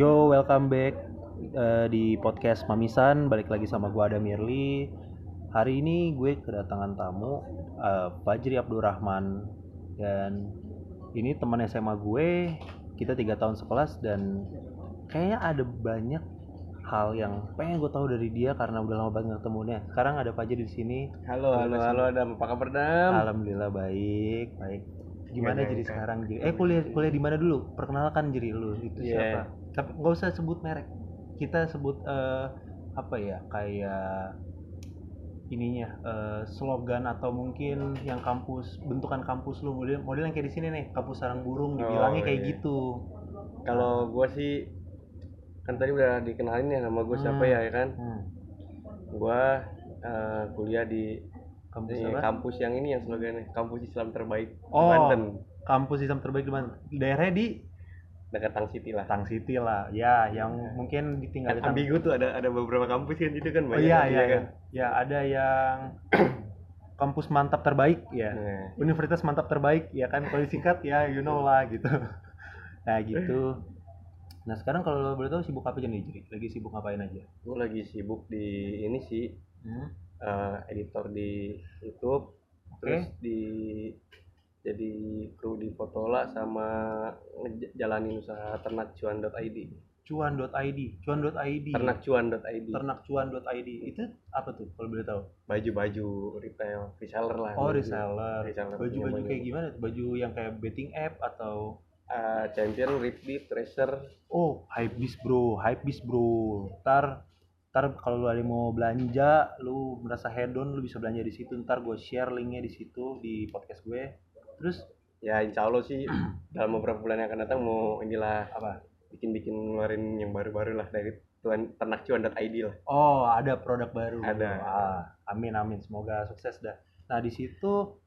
Yo, welcome back eh, di podcast Mamisan. Balik lagi sama gua Adam Mirli. Hari ini gue kedatangan tamu eh, Fajri Abdurrahman dan ini teman SMA gue. Kita tiga tahun sekelas dan kayaknya ada banyak hal yang pengen gue tahu dari dia karena udah lama banget ketemunya. Sekarang ada Fajri di sini. Halo, halo, halo Adam. Apa kabar Dam? Alhamdulillah baik, baik. Gimana jadi sekarang jadi? Eh kuliah kuliah di mana dulu? Perkenalkan jadi lu itu Iya. siapa? Tapi nggak usah sebut merek. Kita sebut eh, apa ya? Kayak ininya eh, slogan atau mungkin yang kampus bentukan kampus lu model model yang kayak di sini nih kampus sarang burung dibilangnya Oh, kayak iya. gitu Kalau gua sih kan tadi udah dikenalin ya nama gua siapa Hmm. ya, ya kan? hmm. Gua eh, kuliah di kampus eh, apa kampus yang ini yang slogannya kampus Islam terbaik Oh. Banten kampus Islam terbaik di mana daerahnya di dekat Tang City lah. Tang City lah ya yang mungkin ditinggal di Kan ambigu tuh ada ada beberapa kampus kan itu kan Oh banyak iya kan, iya kan? iya. Ya ada yang kampus mantap terbaik ya. Nah, Universitas mantap terbaik ya kan kalau disingkat ya you know lah gitu. Nah gitu. Nah sekarang kalau lo boleh tahu sibuk apa aja nih Jiri? Lagi sibuk ngapain aja? gua lagi sibuk di ini sih Hmm? eh, editor di YouTube Oke. terus di jadi kru di Fotola sama ngejalanin usaha ternakcuan.id Cuan.id, cuan.id, ternakcuan.id ternakcuan.id itu apa tuh kalau boleh tahu? baju-baju retail reseller lah Oh baju. reseller. Baju-baju kayak gimana? tuh? Baju yang kayak betting app atau Ah, champion Ripbeat Tracer Oh, hypebeast bro, hypebeast bro. Ntar, ntar kalau lu ada mau belanja, lu merasa hedon, lu bisa belanja di situ. Ntar gue share linknya di situ di podcast gue. Terus ya insya Allah sih dalam beberapa bulan yang akan datang mau inilah apa? bikin-bikin ngeluarin yang baru-baru lah dari tuan ternakcuan.id lah Oh, ada produk baru. Ada. Ah, amin amin, semoga sukses dah. Nah di situ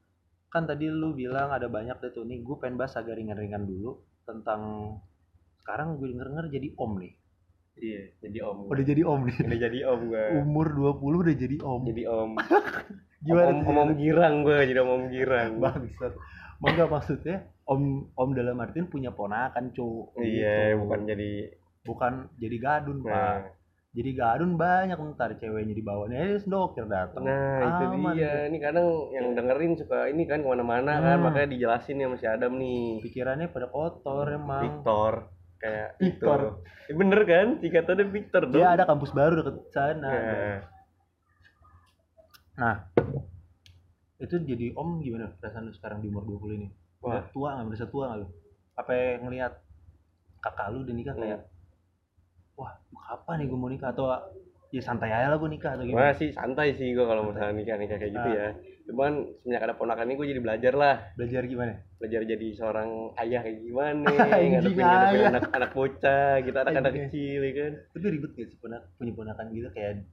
kan tadi lu bilang ada banyak deh tuh nih. Gue pengen bahas agak ringan-ringan dulu tentang sekarang gue denger-denger jadi om nih. iya jadi om Udah jadi om nih. udah jadi om gue Umur 20 udah jadi om. jadi om Gimana om, om, om girang gue jadi om, om girang bangsat Enggak maksudnya om om dalam artian punya ponakan cu. Iya Gitu. bukan jadi bukan jadi gadun pak. Nah, jadi gadun banyak ntar ceweknya dibawa. Nih sendokir datang nah itu Aman dia. ini kadang yang dengerin suka ini kan ke mana-mana kan Hmm. makanya dijelasin ya masih Adam nih. Pikirannya pada kotor emang. Victor kayak Victor. itu. Eh, bener kan? Singkatannya Victor dong. dia ada kampus baru deket sana. Nah, nah itu jadi om gimana perasaan lu sekarang di umur 20 ini? Wah. Udah tua nggak? Merasa tua nggak lu? Apa ngelihat kakak lu udah nikah kayak wah kapan nih gue mau nikah? Atau ya santai aja lah gue nikah atau gimana? Sih santai sih gue kalau misalnya nikah nikah kayak gitu Ah. ya. Cuman semenjak ada ponakan ini gue jadi belajar lah, belajar gimana? Belajar jadi seorang ayah kayak gimana, ngadepin ngadepin anak anak bocah, gitu anak-anak Anjing. kecil ya kan. tapi ribet gak sih punya punya ponakan gitu kayak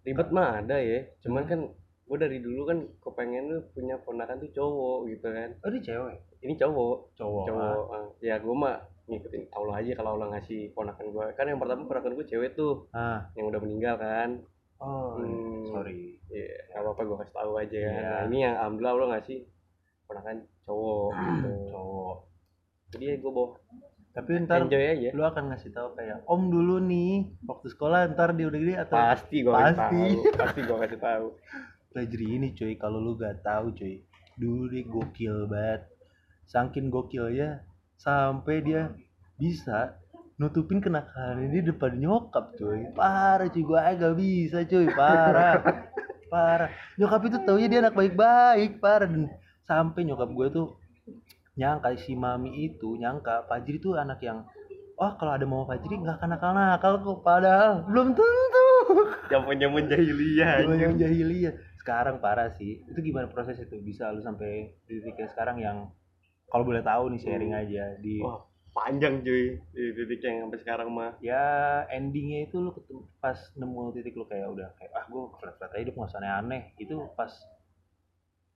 Ribet mah ada ya, cuman kan gue dari dulu kan kepengen tuh punya ponakan tuh cowok gitu kan. oh dia cewek Ini cowok, cowok, cowok. ah. Ya gue mah ngikutin Allah aja kalau Allah ngasih ponakan gue. Kan yang pertama ponakan gue cewek tuh, ah yang udah meninggal kan. oh Hmm. sorry Iya, nggak apa-apa gue kasih tahu aja kan. Iya. Nah, ini yang alhamdulillah Allah ngasih ponakan cowok gitu. cowok Jadi ya gue bawa tapi ntar enjoy aja. lu akan ngasih tahu kayak om dulu nih waktu sekolah ntar dia udah gede atau Pasti gue Pasti. Pasti gue kasih tahu. Fajri ini cuy. Kalau lu gak tahu cuy. Dulu dia gokil banget. Saking gokilnya sampai dia bisa nutupin kenakalan di depan nyokap cuy. Parah cuy. Gua aja gak bisa cuy. Parah. Parah. Nyokap itu taunya dia anak baik-baik. Parah. Dan sampai nyokap gue tuh nyangka si mami itu nyangka Fajri tuh anak yang oh kalau ada mama Fajri nggak akan nakal-nakal kok padahal belum tentu. Zaman zaman jahiliyah. Zaman yang jahiliyah. Sekarang parah sih. Itu gimana proses itu bisa lu sampai titik yang sekarang yang kalau boleh tahu nih sharing aja di Wah panjang cuy di titik yang sampai sekarang mah. ya endingnya itu lu ketemu pas nemu titik lu kayak udah kayak ah gue flat flat aja hidup nggak usah aneh-aneh itu pas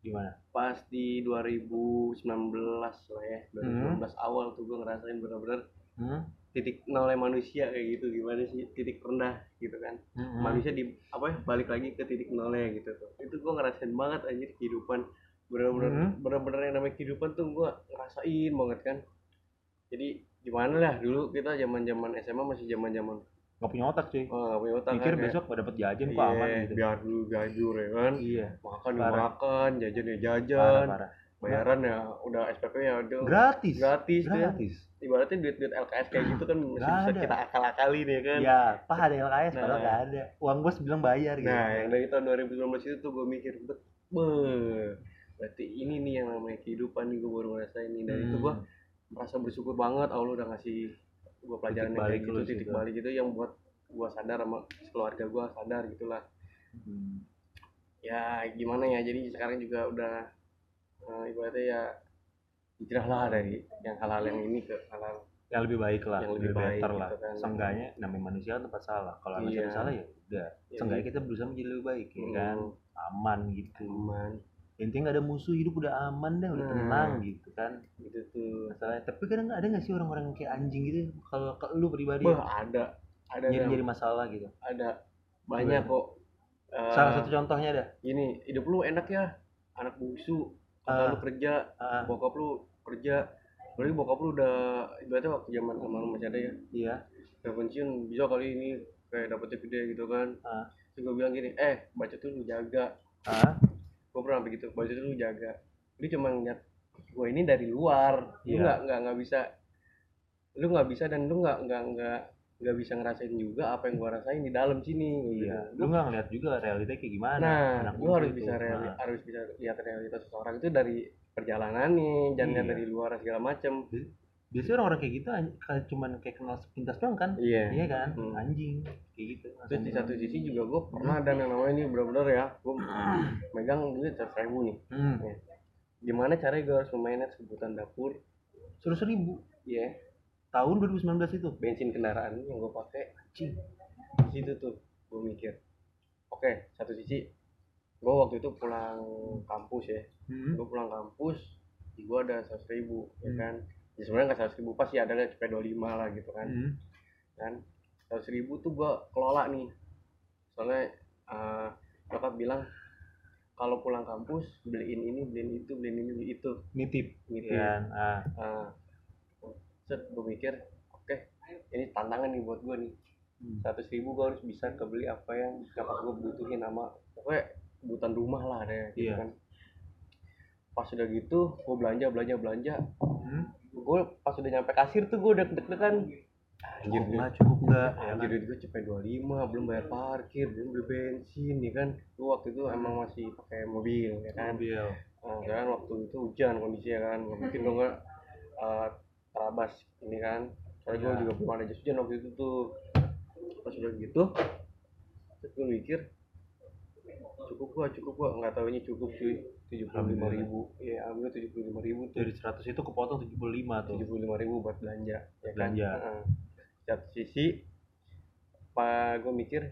gimana? Pas di 2019 lah ya, 2019 awal tuh gue ngerasain bener-bener Hmm? Titik nolnya manusia kayak gitu gimana sih titik rendah gitu kan. Hmm. manusia di apa ya balik lagi ke titik nolnya gitu tuh. Itu gue ngerasain banget anjir kehidupan. Bener-bener Hmm. bener-bener yang namanya kehidupan tuh gue ngerasain banget kan. Jadi gimana lah dulu kita zaman zaman SMA masih zaman zaman nggak punya otak cuy. Oh, nggak punya otak pikir kan, kayak, besok dapat jajan kok iya, aman gitu. biar dulu gajur ya kan. Iya makan ya Parah. makan jajan ya parah jajan parah bayaran ya udah SPP ya udah gratis gratis tuh ya. gratis ibaratnya duit duit LKS kayak gitu kan masih bisa ada. kita akal akalin ya kan ya pak ada LKS Nah. padahal nggak ada uang bos bilang bayar gitu nah yang dari tahun 2019 itu tuh gue mikir bet berarti ini nih yang namanya kehidupan nih gue baru ngerasain nih dari itu gue Hmm. merasa bersyukur banget Allah udah ngasih gue pelajaran yang kayak gitu titik balik gitu yang buat gue sadar sama keluarga gue sadar gitulah Hmm. ya gimana ya jadi sekarang juga udah eh, ibaratnya ya hijrah lah dari yang hal-hal yang ini ke hal-hal yang lebih baik lah Yang lebih baik better gitu lah. kan. seenggaknya namanya manusia kan tempat salah. Kalau manusia Iya. ada salah ya udah. Ya, seenggaknya kita berusaha menjadi lebih baik ya kan? Hmm, aman gitu. Aman. Intinya nggak ada musuh hidup udah aman dah udah Nah. tenang gitu kan. Gitu tuh. Masalahnya. Tapi kadang ada nggak sih orang-orang yang kayak anjing gitu? Kalau ke lu pribadi Wah, ada. Ada jadi jadi masalah gitu. Ada. Banyak Gimana? kok. Eh, salah satu contohnya ada. Gini hidup lu enak ya. Anak bungsu Ah. kakak lu kerja ah. bokap lu kerja. Berarti bokap lu udah ibaratnya waktu zaman almarhum masih ada ya? Iya. Udah pensiun bisa kali ini kayak dapetnya gede gitu kan. Ah. terus gue bilang gini eh baca tuh lu jaga. Ah. Gue pernah begitu baca tuh lu jaga. Dia cuma ngeliat gue ini dari luar. Lu Iya. nggak nggak nggak bisa. Lu nggak bisa dan lu nggak nggak nggak nggak bisa ngerasain juga apa yang gue rasain di dalam sini gitu. iya Lu lu nggak ngeliat juga realita kayak gimana Nah, anak lu harus itu. bisa reali Nah, harus bisa lihat realitas seseorang itu dari perjalanan nih, jangan Iya. dari luar segala macem. biasanya orang-orang kayak gitu cuman kayak kenal sepintas doang kan Iya. iya kan Hmm. anjing kayak gitu Terus di satu sisi juga gue pernah ada yang namanya ini benar-benar ya, gue megang duit seratus ribu nih. hmm. Gimana caranya gue harus memanage kebutuhan dapur? suruh seribu Iya, tahun 2019 itu bensin kendaraan yang gue pakai anjing di situ tuh gue mikir. Oke, satu sisi gue waktu itu pulang kampus ya, hmm. gue pulang kampus, di gue ada seratus ribu, ya Hmm. kan? Ya sebenarnya nggak seratus ribu pas sih ada cepet 25 lah gitu kan. Hmm. kan seratus ribu tuh gua kelola nih soalnya eh nyokap bilang kalau pulang kampus beliin ini beliin itu beliin ini beliin itu nitip gitu ya ah Ah, set gue mikir oke ini tantangan nih buat gue nih. Hmm. seratus ribu gue harus bisa kebeli apa yang nyokap gue butuhin sama pokoknya kebutuhan rumah lah deh gitu Iya. kan. Pas udah gitu gue belanja belanja belanja. Hmm. gue pas udah nyampe kasir tuh gue udah deg-degan. Anjir cukup nggak cukup nggak? Ya Anjir duit gue cepet 25, belum bayar parkir, belum beli bensin ya kan. Gue waktu itu emang masih pakai mobil ya kan. Mobil. Nah, kan waktu itu hujan kondisinya kan, mungkin dong nggak eh, terabas ini kan Soalnya gue Iya. juga belum ada jas hujan waktu itu tuh. Pas udah gitu, terus gue mikir Cukup gua, cukup gua, nggak tahu ini cukup cuy tujuh puluh lima ribu. Iya, alhamdulillah tujuh puluh lima ribu tuh. Dari 100 itu kepotong 75 tuh. tujuh puluh lima ribu buat belanja ya kan? Belanja. Satu sisi pak gue mikir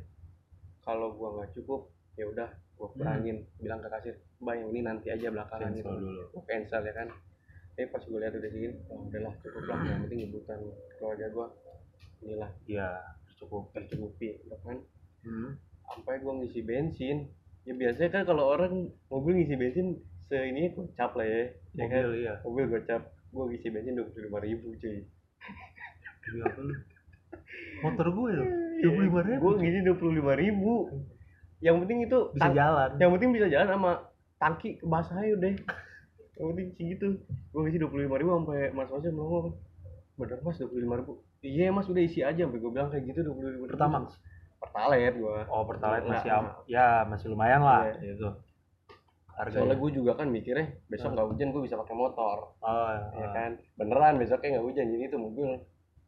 kalau gua nggak cukup ya udah gua kurangin bilang ke kasir mbak yang ini nanti aja belakangan Cancel gitu. dulu. cancel ya kan tapi pas gue lihat udah segini oh udahlah cukup lah. Yang penting kebutuhan keluarga gua. Inilah. Iya cukup tercukupi ya kan? Hmm. sampai gua ngisi bensin. Ya biasanya kan kalau orang mobil ngisi bensin se ini gocap lah ya. Ya kan? Mobil iya. Mobil gocap. Gua ngisi bensin dua puluh lima ribu cuy. Demi apa lu? Motor gue loh 25 ribu gue ngisi dua puluh lima ribu. Yang penting itu bisa jalan. yang penting bisa jalan sama tangki kebas aja udah yang penting sih gitu. Gue ngisi dua puluh lima ribu sampai mas masnya melongo bener mas dua puluh lima ribu. Iya mas udah isi aja. Sampai gue bilang kayak gitu dua puluh lima ribu. Pertama? Pertalite gue oh pertalite Enggak. masih am- ya masih lumayan lah Iya. itu harga soalnya gue juga kan mikirnya besok nggak hujan gue bisa pakai motor. Oh ya ya, kan? Beneran besoknya nggak hujan jadi itu mobil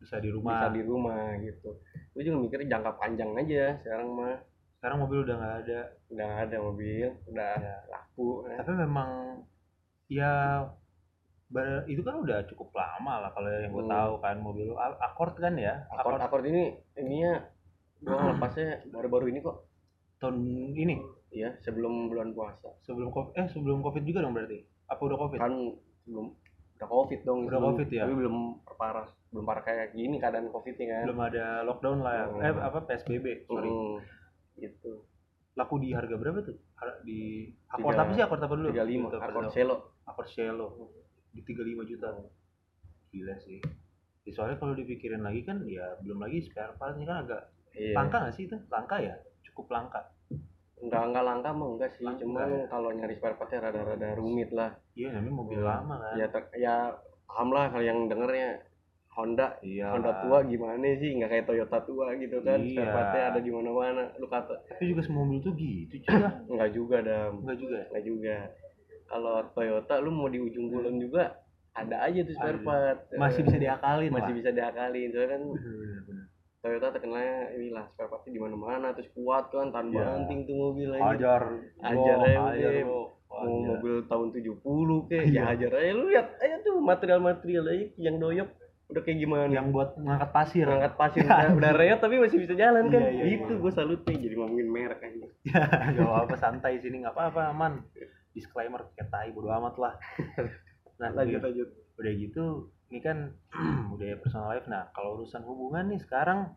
bisa di bisa rumah di rumah gitu. Gue juga mikirnya jangka panjang aja sekarang mah. Sekarang mobil udah nggak ada. Udah ada mobil udah Ya. laku. Ya. tapi memang ya ber- itu kan udah cukup lama lah kalau yang gue Hmm. tahu kan mobil lu. A- Accord kan ya? Akord akord ini ininya gua lepasnya baru-baru ini kok. Tahun ini? Iya sebelum bulan puasa. Sebelum covid eh sebelum covid juga dong berarti? Apa udah covid? Kan sebelum udah covid dong. Udah itu. Covid ya? tapi belum parah belum parah kayak gini keadaan covidnya kan. Belum ada lockdown lah ya. Hmm. eh apa psbb sorry. Mm, gitu. Laku di harga berapa tuh? Di Accord apa sih Accord apa dulu? tiga lima akord selo Accord Cielo di 35 juta. Gila sih. Ya, soalnya kalau dipikirin lagi kan ya belum lagi spare partnya kan agak iya. langka nggak sih itu? Langka ya? Cukup langka. Nggak nggak langka mah enggak sih. Langka cuman ya? kalau nyari spare partnya rada-rada rumit lah. Iya namanya mobil Hmm. lama kan. Ya ter- ya paham lah kalau yang dengernya. Honda iya. Honda tua gimana sih? Nggak kayak Toyota tua gitu kan. Iya. spare partnya ada di mana-mana. Lu kata tapi juga semua mobil tuh gitu cuy. Lah nggak juga dam. Enggak juga ya? Nggak juga kalau Toyota lu mau di ujung kulon juga ada aja tuh spare part. Masih bisa diakalin masih lah. bisa diakalin soalnya kan. Toyota terkenalnya inilah spare partnya di mana-mana terus kuat kan tahan Iya. banting tuh mobil aja. Hajar. Bro, aja, bro. mau mobil tahun 70 kek. Iya. ya hajar aja. Lu lihat aja tuh material-material aja yang doyok udah kayak gimana? Yang buat ngangkat pasir. Ngangkat pasir udah, udah reot tapi masih bisa jalan kan? Iya, gitu iya. gue salut nih jadi ngomongin merek aja gak apa-apa santai sini nggak apa-apa aman disclaimer kayak tai bodo amat lah. Nah lanjut udah, lanjut. Udah gitu ini kan udah personal life. Nah kalau urusan hubungan nih sekarang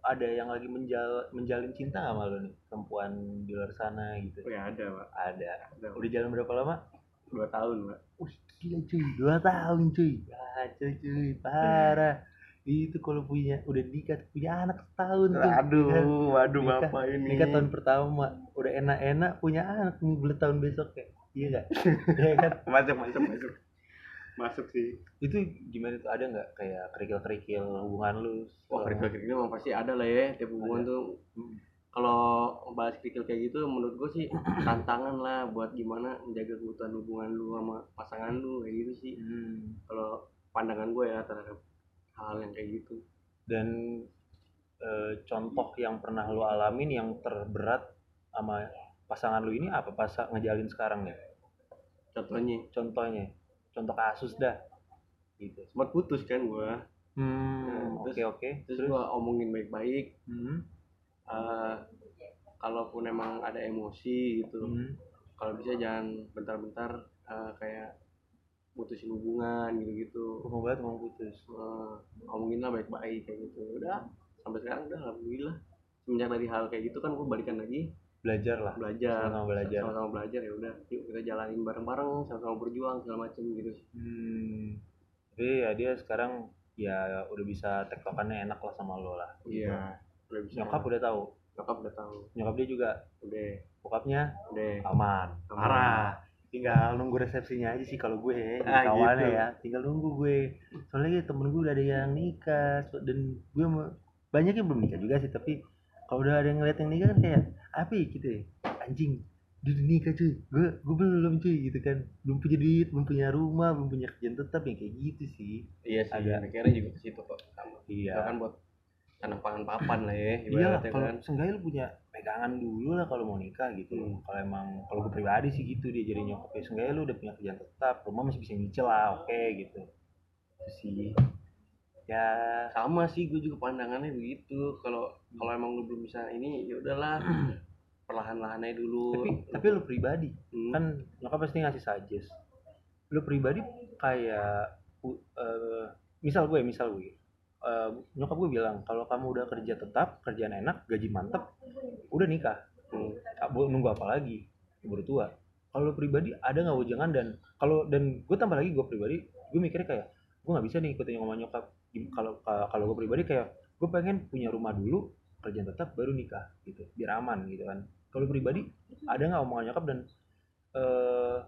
ada yang lagi menjal menjalin cinta nggak sama lo nih? Perempuan di luar sana gitu. Oh ya ada pak. Ada. Ada udah jalan berapa lama? Dua tahun pak. Wih, gila cuy. Dua tahun cuy. Kacau cuy. Parah itu kalau punya udah nikah punya anak setahun tuh. Kan? waduh Nikah- bapak ini. nikah tahun pertama. Udah enak-enak punya anak nih bulan tahun besok ya iya nggak? Iya kan? Masuk masuk masuk. Masuk sih. Itu gimana tuh? Ada nggak kayak kerikil-kerikil hubungan lu wah kerikil kerikil memang pasti ada lah ya tiap hubungan Ada. tuh. Hmm. kalau bahas kerikil kayak gitu menurut gue sih tantangan lah buat gimana menjaga keutuhan hubungan lu sama pasangan lu kayak gitu sih. Hmm. kalau pandangan gue ya terhadap hal yang kayak gitu. Dan eh, contoh yang pernah lu alamin yang terberat sama pasangan lu ini apa pas ngejalin sekarang ya contohnya? Contohnya. Contoh kasus dah. Gitu. Sempat putus kan gue hmm oke terus- oke terus, gue omongin baik-baik. Hmm, eh, kalaupun emang ada emosi gitu. Hmm. kalau bisa jangan bentar-bentar eh, kayak putusin hubungan gitu-gitu. Mau banget mau putus. Ngomongin lah baik-baik kayak gitu. Udah sampai sekarang udah alhamdulillah. Semenjak dari hal kayak gitu kan gue balikan lagi. Belajar lah belajar. Sama-sama belajar. sama-sama belajar ya udah. Yuk kita jalanin bareng-bareng sama-sama berjuang segala macem gitu. Hmm. Tapi ya dia sekarang ya udah bisa tektokannya enak lah sama lo lah. iya udah bisa Nyokap udah tahu. nyokap udah tahu. Nyokap dia juga? Udah. Bokapnya? Udah. Aman. Aman. Tinggal nunggu resepsinya aja sih kalau gue Ah, kawannya gitu. ya. Tinggal nunggu gue. Soalnya temen gue udah ada yang nikah so- dan gue mau banyak yang belum nikah juga sih tapi kalau udah ada yang ngeliat yang nikah kan kayak apa ya gitu ya anjing udah nikah cuy gue gue belum cuy gitu kan belum punya duit belum punya rumah belum punya kerjaan tetap yang kayak gitu sih iya sih Ada. mikirnya juga ke situ kok iya kan buat tanah pangan papan lah ya Iya kalau kan seenggaknya lu punya pegangan dulu lah kalau mau nikah gitu. Hmm. Kalau emang kalau gue pribadi sih gitu dia jadi nyokap ya seenggaknya lu udah punya kerjaan tetap, rumah masih bisa nyicil lah, oke gitu. Itu sih. Ya, sama sih gue juga pandangannya begitu kalau kalau emang lu belum bisa ini ya udahlah perlahan-lahan aja dulu tapi tapi lu pribadi Hmm. kan nyokap pasti ngasih suggest. Lu pribadi kayak u- eh, misal gue, misal gue. Eh, nyokap gue bilang kalau kamu udah kerja tetap, kerjaan enak, gaji mantep, udah nikah. Hmm. Nunggu apa lagi? Baru tua. Kalau pribadi ada nggak wejangan dan kalau dan gue tambah lagi gue pribadi gue mikirnya kayak gue nggak bisa nih ikutin ngomong nyokap. Kalau ka- kalau gue pribadi kayak gue pengen punya rumah dulu kerjaan tetap baru nikah gitu. Biar aman gitu kan. Kalau pribadi ada nggak omongan nyokap? Dan eh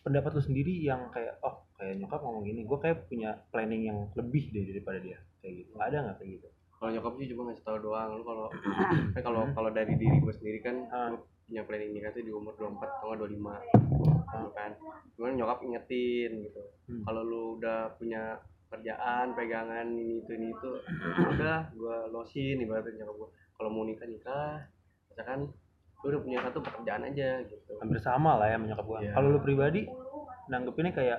pendapat lu sendiri yang kayak oh kayak nyokap ngomong gini gue kayak punya planning yang lebih deh daripada dia. Kayak gitu. Nggak ada nggak kayak gitu? Kalau nyokap sih cuma ngasih tahu doang lu kalau kan kalau kalau dari diri gue sendiri kan Ah. gue punya planning nikah tuh di umur 24 atau nggak 25 gitu kan. Cuman nyokap ingetin gitu. Hmm. kalau lu udah punya kerjaan pegangan ini itu ini itu udah gue losin ibaratnya nyokap gue kalau mau nikah nikah. Misalkan lu udah punya satu pekerjaan aja gitu. Hampir sama lah ya sama nyokap gua. Iya. Kalau lu pribadi nanggepinnya kayak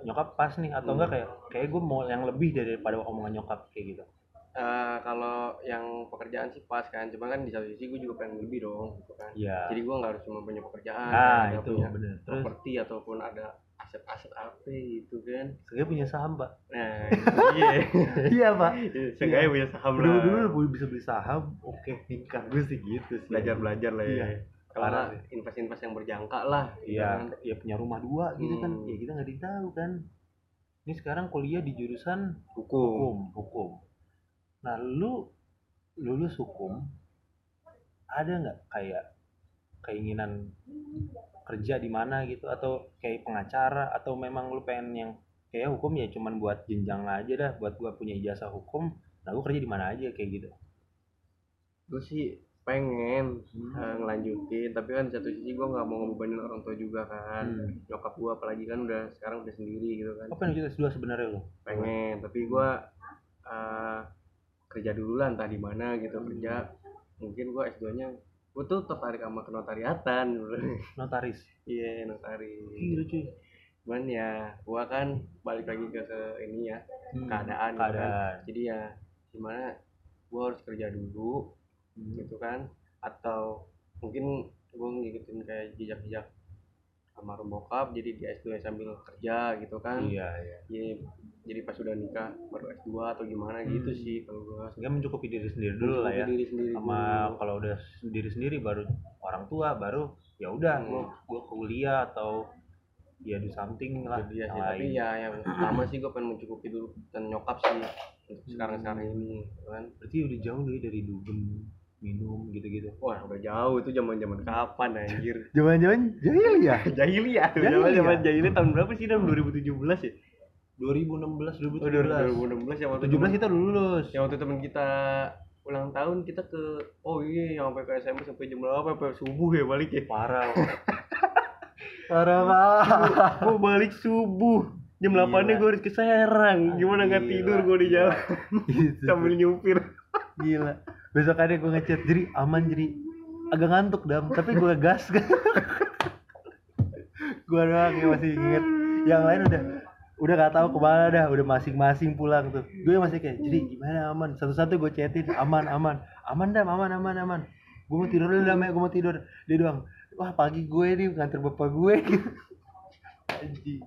nyokap pas nih atau enggak kayak kayak gue mau yang lebih daripada omongan nyokap kayak gitu. Eh, kalau yang pekerjaan sih pas kan cuma kan di satu sisi gue juga pengen lebih dong gitu kan Iya. jadi gue nggak harus cuma punya pekerjaan Nah, nggak itu punya bener. Terus properti ataupun ada aset-aset apa gitu kan saya punya saham, Pak. nah iya iya, Pak. seenggaknya punya saham Dulu lah dulu lu bisa beli saham, oke nikah gue sih gitu sih. belajar belajar lah ya Iya. Parah nggak invest-invest yang berjangka lah gitu Iya, kan. ya punya rumah dua gitu kan. Hmm. Ya kita nggak ada yang tahu kan. ini sekarang kuliah di jurusan hukum hukum hukum nah lu lulus hukum ada nggak kayak keinginan kerja di mana gitu atau kayak pengacara atau memang lu pengen yang kayak hukum ya cuman buat jenjang aja dah buat gua punya ijazah hukum nah gua kerja di mana aja kayak gitu gue sih pengen eh, ngelanjutin. Tapi kan satu sisi gue nggak mau ngebebanin orang tua juga kan. Hmm. nyokap gue apalagi kan udah sekarang udah sendiri gitu kan. Apa yang S2 sebenarnya lu? Pengen tapi gue eh, kerja dulu lah entah di mana gitu kerja. Mungkin gue S2 nya gue tuh tertarik sama kenotariatan. Notaris? Iya notaris. Gila cuy. Cuman ya gue kan balik lagi ke, ke ini ya Hmm, keadaan gitu kan. keadaan. Jadi ya gimana gue harus kerja dulu Hmm. gitu kan. Atau mungkin gue ngikutin kayak jejak-jejak almarhum bokap jadi di S2 sambil kerja gitu kan. Iya iya. Jadi jadi pas udah nikah baru S2 atau gimana gitu Hmm. sih kalau gue sehingga mencukupi diri sendiri dulu lah ya. Diri sendiri sama kalau udah sendiri sendiri baru orang tua baru ya udah Hmm. gua gua kuliah atau ya do something lah ya sih, tapi ya yang pertama sih gue pengen mencukupi dulu dan nyokap sih untuk sekarang sekarang ini gitu kan. Berarti udah jauh nih dari dugem minum gitu-gitu wah udah jauh itu zaman zaman kapan anjir jahil ya? jahiliyah tuh Jahiliyah. zaman zaman jahiliyah tahun berapa sih tahun 2017 ya 2016 oh 2017. 2016 yang waktu 17 kita lulus. yang waktu temen kita ulang tahun kita ke oh iya yang sampai ke SMP sampai jam berapa sampai subuh ya balik ya Parah. Parah banget. gue balik subuh jam. 8 nya gue harus ke Serang gimana nggak tidur gue di jalan Gitu. sambil nyupir Gila. Besok ada gue ngechat jadi aman jadi agak ngantuk dam. Tapi gue gas. Gue doang yang masih inget. Yang lain udah udah gak tahu ke mana dah. Udah masing-masing pulang tuh. Gue masih kayak jadi gimana aman? Satu-satu gue chatin aman aman. Aman dam aman aman aman. Gue mau tidur dulu dam. Ya gue mau tidur. Dia doang wah pagi gue nih nganter bapak gue. Gitu anjing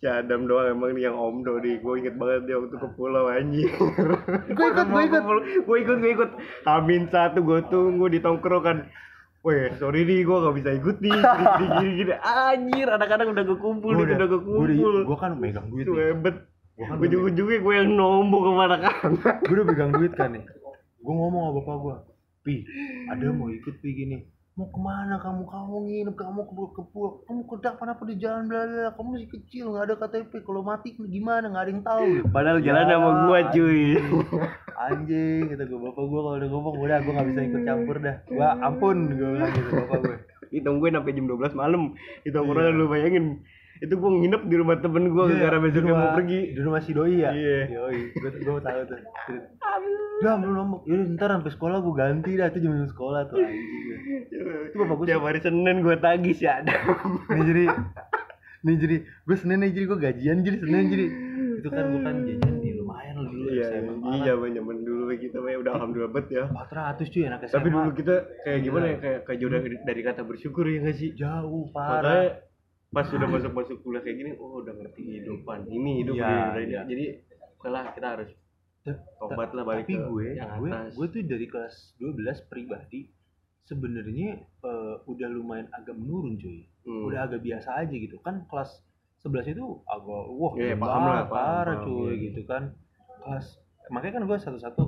si Adam doang emang nih yang omdo nih. Gue inget banget dia waktu ke pulau anjing gue ikut gue ikut. Gue ikut gue ikut. Amin satu gue tunggu di tongkrongan. Weh, sorry nih, gue gak bisa ikut nih, gini, gini, gini. Anjir, anak-anak udah gue kumpul, gue nih, udah gue kumpul. gue kan megang duit nih. Hebat. Gua kan Ujung-ujungnya gue yang nombok ke anak-anak. gue udah pegang duit kan nih. Gue ngomong sama bapak gue pi ada mau ikut pi gini mau ke mana kamu? Kamu nginep kamu ke ke pulau kamu kedak apa? Di jalan? Bla bla kamu masih kecil nggak ada KTP kalau mati gimana? Nggak ada yang tahu. Padahal jalan Ya, sama gue cuy. anjing gitu gue bapak gue kalau udah ngomong udah gue nggak bisa ikut campur dah. Gue ampun gue bilang gitu bapak gue Ditungguin sampai jam 12 malam. Di tongkrongan lu bayangin. Itu gue nginep di rumah temen gue Iya, besoknya di mau pergi. di rumah si doi ya? Iya. doi gue gue tahu tuh. Udah belum nombok yaudah ntar sampai sekolah gue ganti dah. Itu jam sekolah tuh anjing. Itu bapak gue Tiap hari Senin gue tagih si Adam. nih jadi nih jadi gue senin nih jadi gue gajian jadi senin jadi itu kan gue kan jajan di lumayan loh dulu Iya, SMA iya, zaman dulu kita mah udah alhamdulillah bet ya. empat ratus cuy anak SMA Tapi dulu kita kayak gimana Iya. ya kayak kayak jauh dari, kata bersyukur ya nggak sih? jauh Makanya parah pas sudah masuk masuk kuliah kayak gini, oh udah ngerti kehidupan ini hidup Iya, ini, iya. Jadi setelah kita harus tobat lah balik tapi ke gue yang gue atas. gue tuh dari kelas 12 pribadi sebenarnya eh, udah lumayan agak menurun cuy Hmm. udah agak biasa aja gitu kan kelas 11 itu agak wah Iya, gila, paham lah, parah paham, cuy iya. gitu kan kelas makanya kan gue satu-satu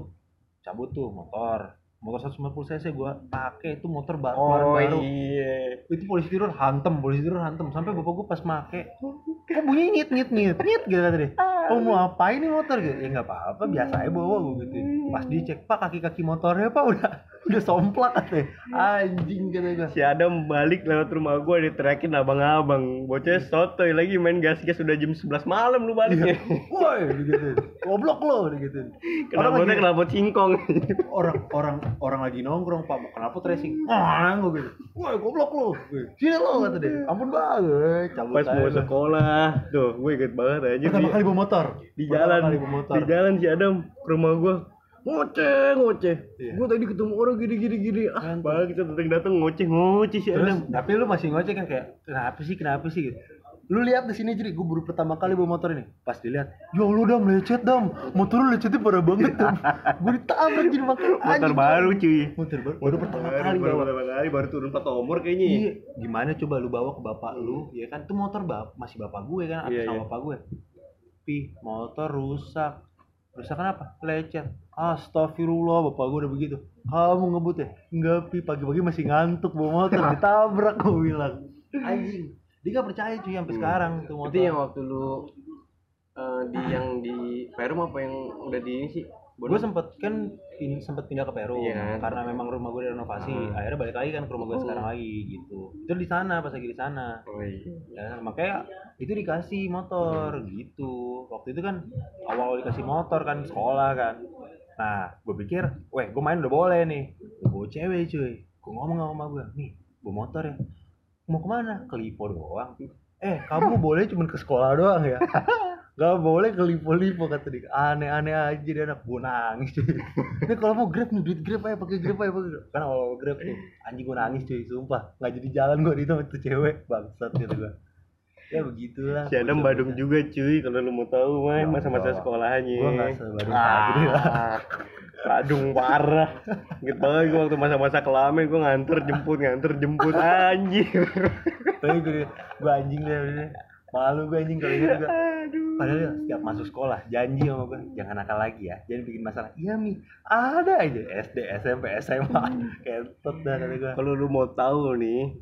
cabut tuh motor motor 150 cc gue pakai itu motor ba- keluaran Oh baru iya. itu polisi tidur hantem polisi tidur hantem. Sampai bapak gue pas make kok bunyi nyit nyit nyit nyit gitu kata dia. Oh mau apa ini motor? gitu. Ya nggak apa-apa biasa aja bawa gue gitu pas dicek pak kaki kaki motornya pak udah udah somplak katanya. Anjing kata gue Si Adam balik lewat rumah gue diteriakin abang-abang. Bocah sotoy lagi main gas-gas udah jam 11 malam lu baliknya woi gitu goblok lo gitu Kenapa lagi- kenapa singkong? Orang orang orang lagi nongkrong pak. Kenapa tracing? Ah gue gitu. Woi goblok lo. Sini lo kata dia. Ampun banget cabut Pas aja mau lah. sekolah. Tuh gue inget banget aja. Pertama di, kali bawa motor. di jalan. Di jalan si Adam ke rumah gue Ngoceh, ngoceh Iya. Gue tadi ketemu orang gini-gini gini Ah, Mantap. bang kita datang datang ngoceh, ngoceh si Terus, Adam tapi lu masih ngoceh kan kayak kenapa sih kenapa sih gitu lu lihat di sini jadi gue baru pertama kali bawa motor ini pas dilihat ya lu dam lecet dam motor lu lecetnya parah banget dam gue ditabrak jadi makan motor baru cuy motor baru baru pertama kali baru bawa pertama kali baru turun plat nomor kayaknya ya. Iya, gimana coba lu bawa ke bapak lu, ya kan? Itu motor bap masih bapak gue kan, atas Iya, sama iya. bapak gue. Pi, motor rusak. Rusak kenapa? Lecet. Astagfirullah, bapak gue udah begitu. Kamu ngebut ya? Enggak, Pi. Pagi-pagi masih ngantuk bawa motor, ditabrak gue bilang. Anjing. Dia gak percaya cuy sampai Hmm. sekarang tuh motor. itu yang waktu lu eh, di yang di Perum apa yang udah di ini sih gue sempet kan pin, sempet pindah ke Peru Iya. karena memang rumah gue renovasi Hmm. akhirnya balik lagi kan ke rumah gue sekarang lagi gitu itu di sana pas lagi di sana oh iya ya makanya itu dikasih motor gitu waktu itu kan awal dikasih motor kan sekolah kan nah gue pikir weh gue main udah boleh nih. Gue bawa cewek cuy. Gue ngomong sama gue nih bawa motor ya. Mau ke mana? Ke Lipo doang. Eh kamu boleh cuman ke sekolah doang ya? Gak boleh ke lipo-lipo kata dia. Aneh-aneh aja dia anak gue nangis cuy. Ini kalau mau grab nih duit grab aja pakai grab aja pakai Grab. kan awal grab tuh anjing gue nangis cuy sumpah. Nggak jadi jalan gue itu sama tuh cewek bangsat gitu gue ya begitulah si Adam Badung juga cuy kalau lu mau tahu mah Nggak masa-masa sekolahnya Gua nggak sebadung ah, Badung parah. Gitu banget gua waktu masa-masa kelamin gua nganter jemput nganter jemput anjing. Tapi gue gue anjing deh malu gue anjing kalau gitu aduh. Padahal ya, setiap masuk sekolah janji sama gue jangan nakal lagi ya jangan bikin masalah. Iya mi. Ada aja SD SMP SMA kentot dah kata gue kalau lu mau tahu nih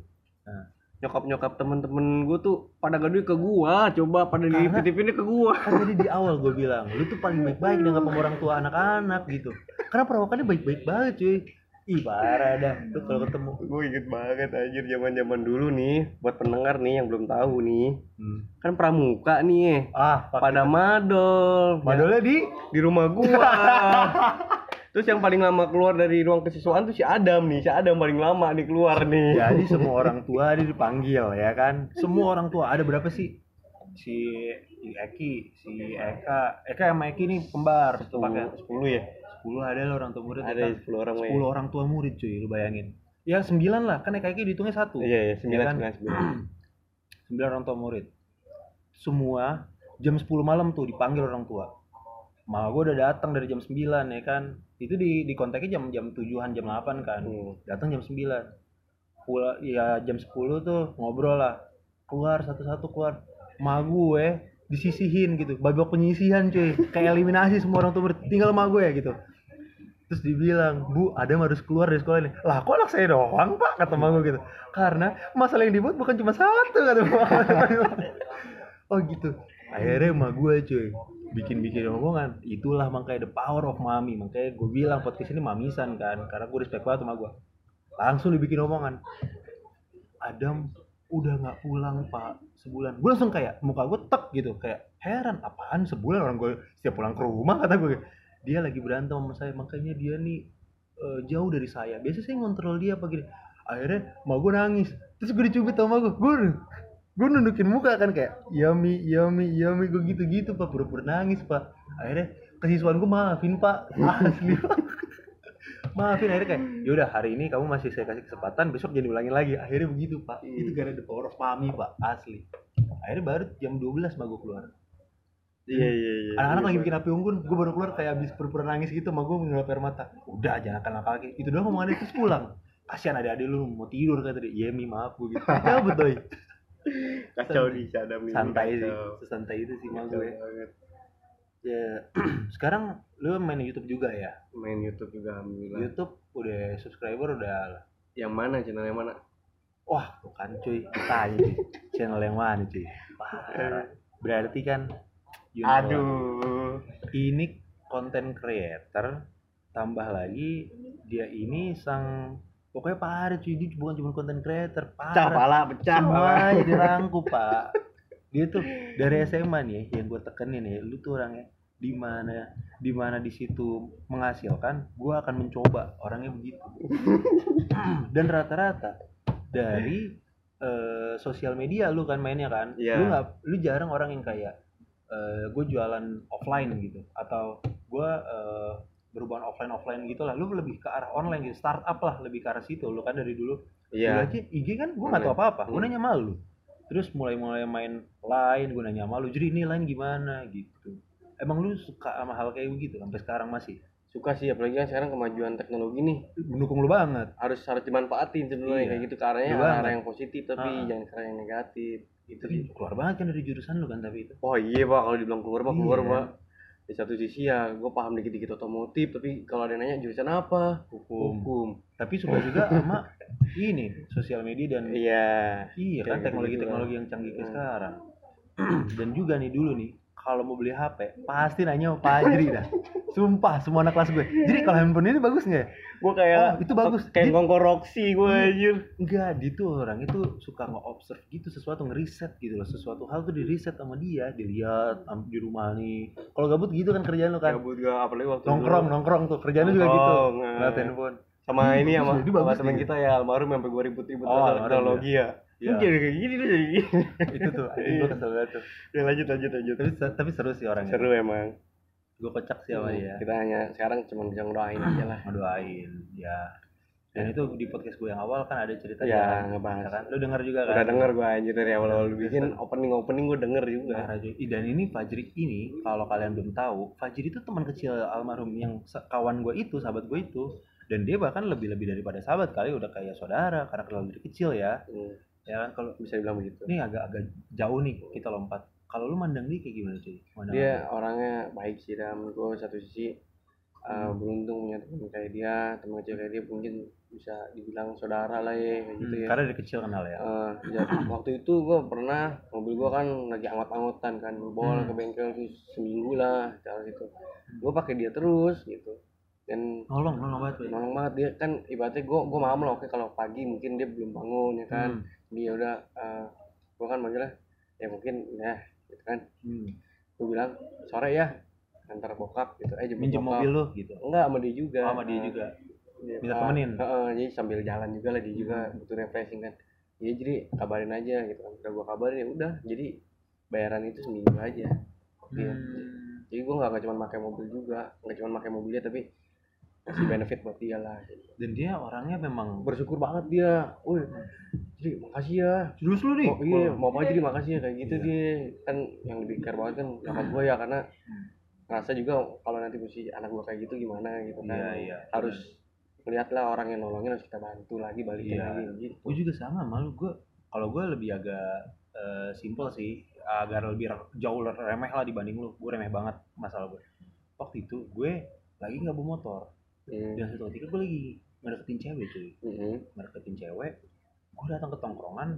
Nah. Nyokap nyokap temen-temen gua tuh pada gaduh ke gua coba pada Karena- dititipinnya ke gua. kan tadi di awal gue bilang lu tuh paling baik-baik dengan sama orang tua anak-anak gitu. Karena perawakannya baik-baik banget cuy. Ih parah dah. Lu kalau ketemu gue inget banget anjir zaman zaman dulu nih buat pendengar nih yang belum tahu nih. Hmm. kan pramuka nih. Ah pada madol. Madolnya di? Di rumah gua terus yang paling lama keluar dari ruang kesiswaan tuh si Adam nih si Adam paling lama nih keluar nih Jadi semua orang tua dia dipanggil ya kan. Semua orang tua ada berapa sih? Si Eki, si Eka, Eka sama Eki nih kembar tuh pakai sepuluh ya 10 ada lah orang tua murid. ada ya kan? sepuluh orang 10 orang tua murid cuy, lu bayangin. Ya 9 lah, kan Eka Eki dihitungnya satu. iya iya sembilan Ya kan? sembilan sembilan 9 orang tua murid. Semua jam 10 malam tuh dipanggil orang tua. Mama gue udah datang dari jam 9 ya kan. Itu di di kontaknya jam jam 7-an jam 8 kan. Hmm. Datang jam 9. Pula ya jam 10 tuh ngobrol lah. Keluar satu-satu keluar. Ma gue disisihin gitu. Babak penyisihan cuy. Kayak eliminasi semua orang murid. Tinggal ma gue gitu. Terus dibilang, Bu, Adam harus keluar dari sekolah ini. Lah, kok anak saya doang, Pak? Kata ma gue gitu. Karena masalah yang dibuat bukan cuma satu, kata ma Oh gitu. Akhirnya ma gue cuy bikin-bikin omongan itulah makanya the power of mami. Makanya gue bilang podcast ini mamisan kan karena gue respect banget sama gue langsung dibikin omongan. Adam udah nggak pulang pak sebulan. Gue langsung kayak muka gue tek gitu kayak heran apaan sebulan orang gue setiap pulang ke rumah? kata gue dia lagi berantem sama saya makanya dia nih eh, jauh dari saya. Biasa saya ngontrol dia apa gini. Akhirnya mau gue nangis. Terus gue dicubit sama gue gue gue nundukin muka kan kayak yummy yummy yummy gue gitu gitu pak. Pura-pura nangis pak. Akhirnya kesiswaan gue maafin pak. Asli pak. Maafin. Akhirnya kayak yaudah hari ini kamu masih saya kasih kesempatan besok jangan diulangin lagi. Akhirnya begitu pak. Hmm. itu gara the power of mami pak. Asli. Akhirnya baru jam 12 mah gue keluar. Iya iya iya anak-anak lagi bikin api unggun. Gue baru keluar kayak habis pura-pura nangis gitu sama gue mengelap air mata. Udah jangan nakal nakal lagi. Itu doang omongannya terus pulang. Kasihan adik-adik lu mau tidur kata dia. Iya mi maaf gue gitu. Ya betul kacau Adam nih santai sih sesantai itu sih Kacau gue. banget. ya sekarang lu main YouTube juga ya? Main YouTube juga alhamdulillah. YouTube udah subscriber udah yang mana? Channel yang mana? Wah tuh kan cuy. Tanya cuy. Channel yang mana cuy? Parah. berarti kan you know. Aduh. Ini konten creator tambah lagi dia ini sang pokoknya parah cuy dia bukan cuma konten creator pecah parah pala pecah pala. semuanya dirangkup pak. Dia tuh dari SMA nih yang gue tekenin ya lu tuh orangnya di mana di mana di situ menghasilkan gue akan mencoba. Orangnya begitu. Dan rata-rata dari eh, sosial media lu kan mainnya kan Iya. lu nggak lu jarang orang yang kayak gue jualan offline gitu. Atau gue berhubungan offline offline gitu lah. Lu lebih ke arah online gitu. Startup lah lebih ke arah situ. Lu kan dari dulu iya. aja IG kan gue nggak tahu apa-apa. Gue Hmm. nanya sama lu. Terus mulai mulai main lain gue nanya sama lu jadi ini lain gimana? Gitu. Emang lu suka sama hal kayak begitu? Sampai sekarang masih? Suka sih apalagi kan sekarang kemajuan teknologi nih. Mendukung lu banget. Harus harus dimanfaatin sebenarnya. Iya. kayak gitu ke arahnya Iya arah, banget. yang positif tapi Ah. jangan ke arah yang negatif. Itu keluar banget kan dari jurusan lu kan tapi itu. Oh iya pak. Kalau dibilang keluar mah keluar Iya. pak di satu sisi ya gue paham dikit-dikit otomotif tapi kalau ada yang nanya jurusan apa? Hukum. hukum. Tapi suka juga sama ini sosial media dan iya. Iya kan Kayak teknologi gitu-gitu teknologi yang canggih kayak Hmm. sekarang. Dan juga nih dulu nih kalau mau beli HP pasti nanya sama Fajri dah sumpah semua anak kelas gue jadi kalau handphone ini bagus nggak ya? gue kayak Oh, itu bagus. kayak ngongkor Roxy gue Iya. anjir Enggak, dia tuh orang itu suka nge-observe gitu sesuatu ngeriset gitu loh. Sesuatu hal tuh di riset sama dia, dilihat di rumah nih. Kalau gabut gitu kan kerjaan lo kan. gabut gue apalagi waktu Nongkrong, dulu. nongkrong tuh kerjaan juga gitu. Ngeliat handphone. sama Ih, ini bagus sama, ya, sama teman kita ya almarhum sampai gue ribut-ribut Oh, teknologi ya Iya. Ini jadi kayak gini dia jadi gini itu tuh, gue kesel banget tuh. ya lanjut lanjut lanjut Tapi, tapi seru sih orangnya. seru emang Gue kocak sih sama dia. kita hanya sekarang cuma bisa ngedoain aja lah Ngedoain, ya. Dan itu di podcast gue yang awal kan ada cerita Ya, dia kan. ngebahas. Ya kan? Lu denger juga kan? udah denger gue anjir dari awal-awal lu bikin opening opening gue denger juga. Ih, Dan ini Fajri ini kalau kalian belum tahu, Fajri itu teman kecil almarhum yang kawan gue itu, sahabat gue itu, dan dia bahkan lebih-lebih daripada sahabat kali udah kayak saudara karena kenal dari kecil ya. Hmm, Ya kan kalau bisa dibilang begitu ini agak-agak jauh nih kita lompat. Kalau lu mandang dia kayak gimana cuy? Mandang dia orangnya baik sih dan gue satu sisi uh, beruntung punya teman kayak dia teman kecil kayak dia mungkin bisa dibilang saudara lah ya kayak gitu Hmm, ya Karena dari kecil kenal ya. Eh, jadi waktu itu gue pernah mobil gue kan lagi anggot-anggotan kan bawa Hmm. ke bengkel tuh seminggu lah cara gitu gue pakai dia terus gitu dan Nolong, nolong banget. Nolong banget dia kan ibaratnya gue gue lah oke kalau pagi mungkin dia belum bangun ya kan Hmm. Dia udah gue kan manggilnya ya mungkin ya gitu kan Hmm. gue bilang sore ya antar bokap gitu eh jemput Minjem mobil lu gitu. enggak sama dia juga Oh, sama dia Eh, juga. dia- Minta temenin? heeh, jadi sambil jalan juga lah dia juga butuh refreshing kan ya jadi kabarin aja gitu kan udah gua kabarin ya udah jadi bayaran itu seminggu aja Iya. Hmm. jadi gua nggak cuma pakai mobil juga nggak cuma pakai mobilnya tapi kasih benefit buat dia lah gitu. Dan dia orangnya memang bersyukur banget dia wih jadi makasih ya Terus lu nih. oh, iya mau apa aja jadi makasih ya kayak gitu Iya. dia kan yang lebih care banget kan nyokap gua ya karena Hmm. ngerasa juga kalau nanti mesti anak gua kayak gitu gimana gitu kan Iya, iya. harus melihatlah orang yang nolongin harus kita bantu lagi balikin Iya. lagi gitu gue juga sama malu gue kalau gue lebih agak eh, simple sih agar lebih jauh remeh lah dibanding lu gue remeh banget masalah gue waktu itu gue lagi nggak bawa motor Hmm. dan satu ketika gue lagi ngedeketin cewek cuy Mhm. ngedeketin cewek gue datang ke tongkrongan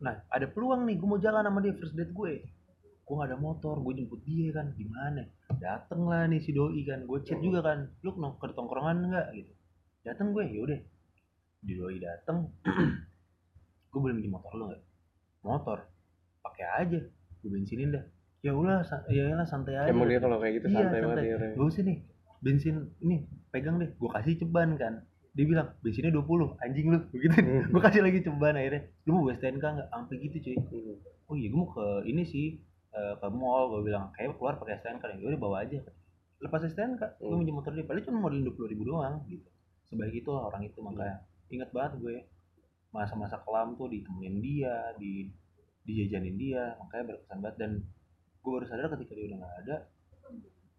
nah ada peluang nih gue mau jalan sama dia first date gue. Gue gak ada motor gue jemput dia kan gimana? Dateng lah nih si doi kan gue chat juga kan lu ke ke tongkrongan nggak? Gitu. Dateng gue yaudah di doi dateng gue boleh minjem motor lu nggak? Motor? Pakai aja gue bensinin dah. Ya ulah sa- ya lah santai aja. Emang dia kalau kayak gitu Iya, santai banget santai. dia orangnya. gak usah nih bensin ini pegang deh. Gue kasih ceban kan dia bilang bensinnya 20 anjing lu begitu. Hmm. gue kasih lagi ceban akhirnya. Lu mau gue STNK nggak? Sampai gitu cuy. Mhm. oh iya gue mau ke ini sih eh, ke mall gue bilang. Kayak keluar pakai STNK ya udah bawa aja lepas STNK gue Hmm. minjem motor dia. Paling cuma modal dua ribu doang gitu. Sebaik itu lah orang itu makanya ingat banget gue. Masa-masa kelam tuh ditemenin dia di dijajanin dia makanya berkesan banget. Dan gue baru sadar ketika dia udah nggak ada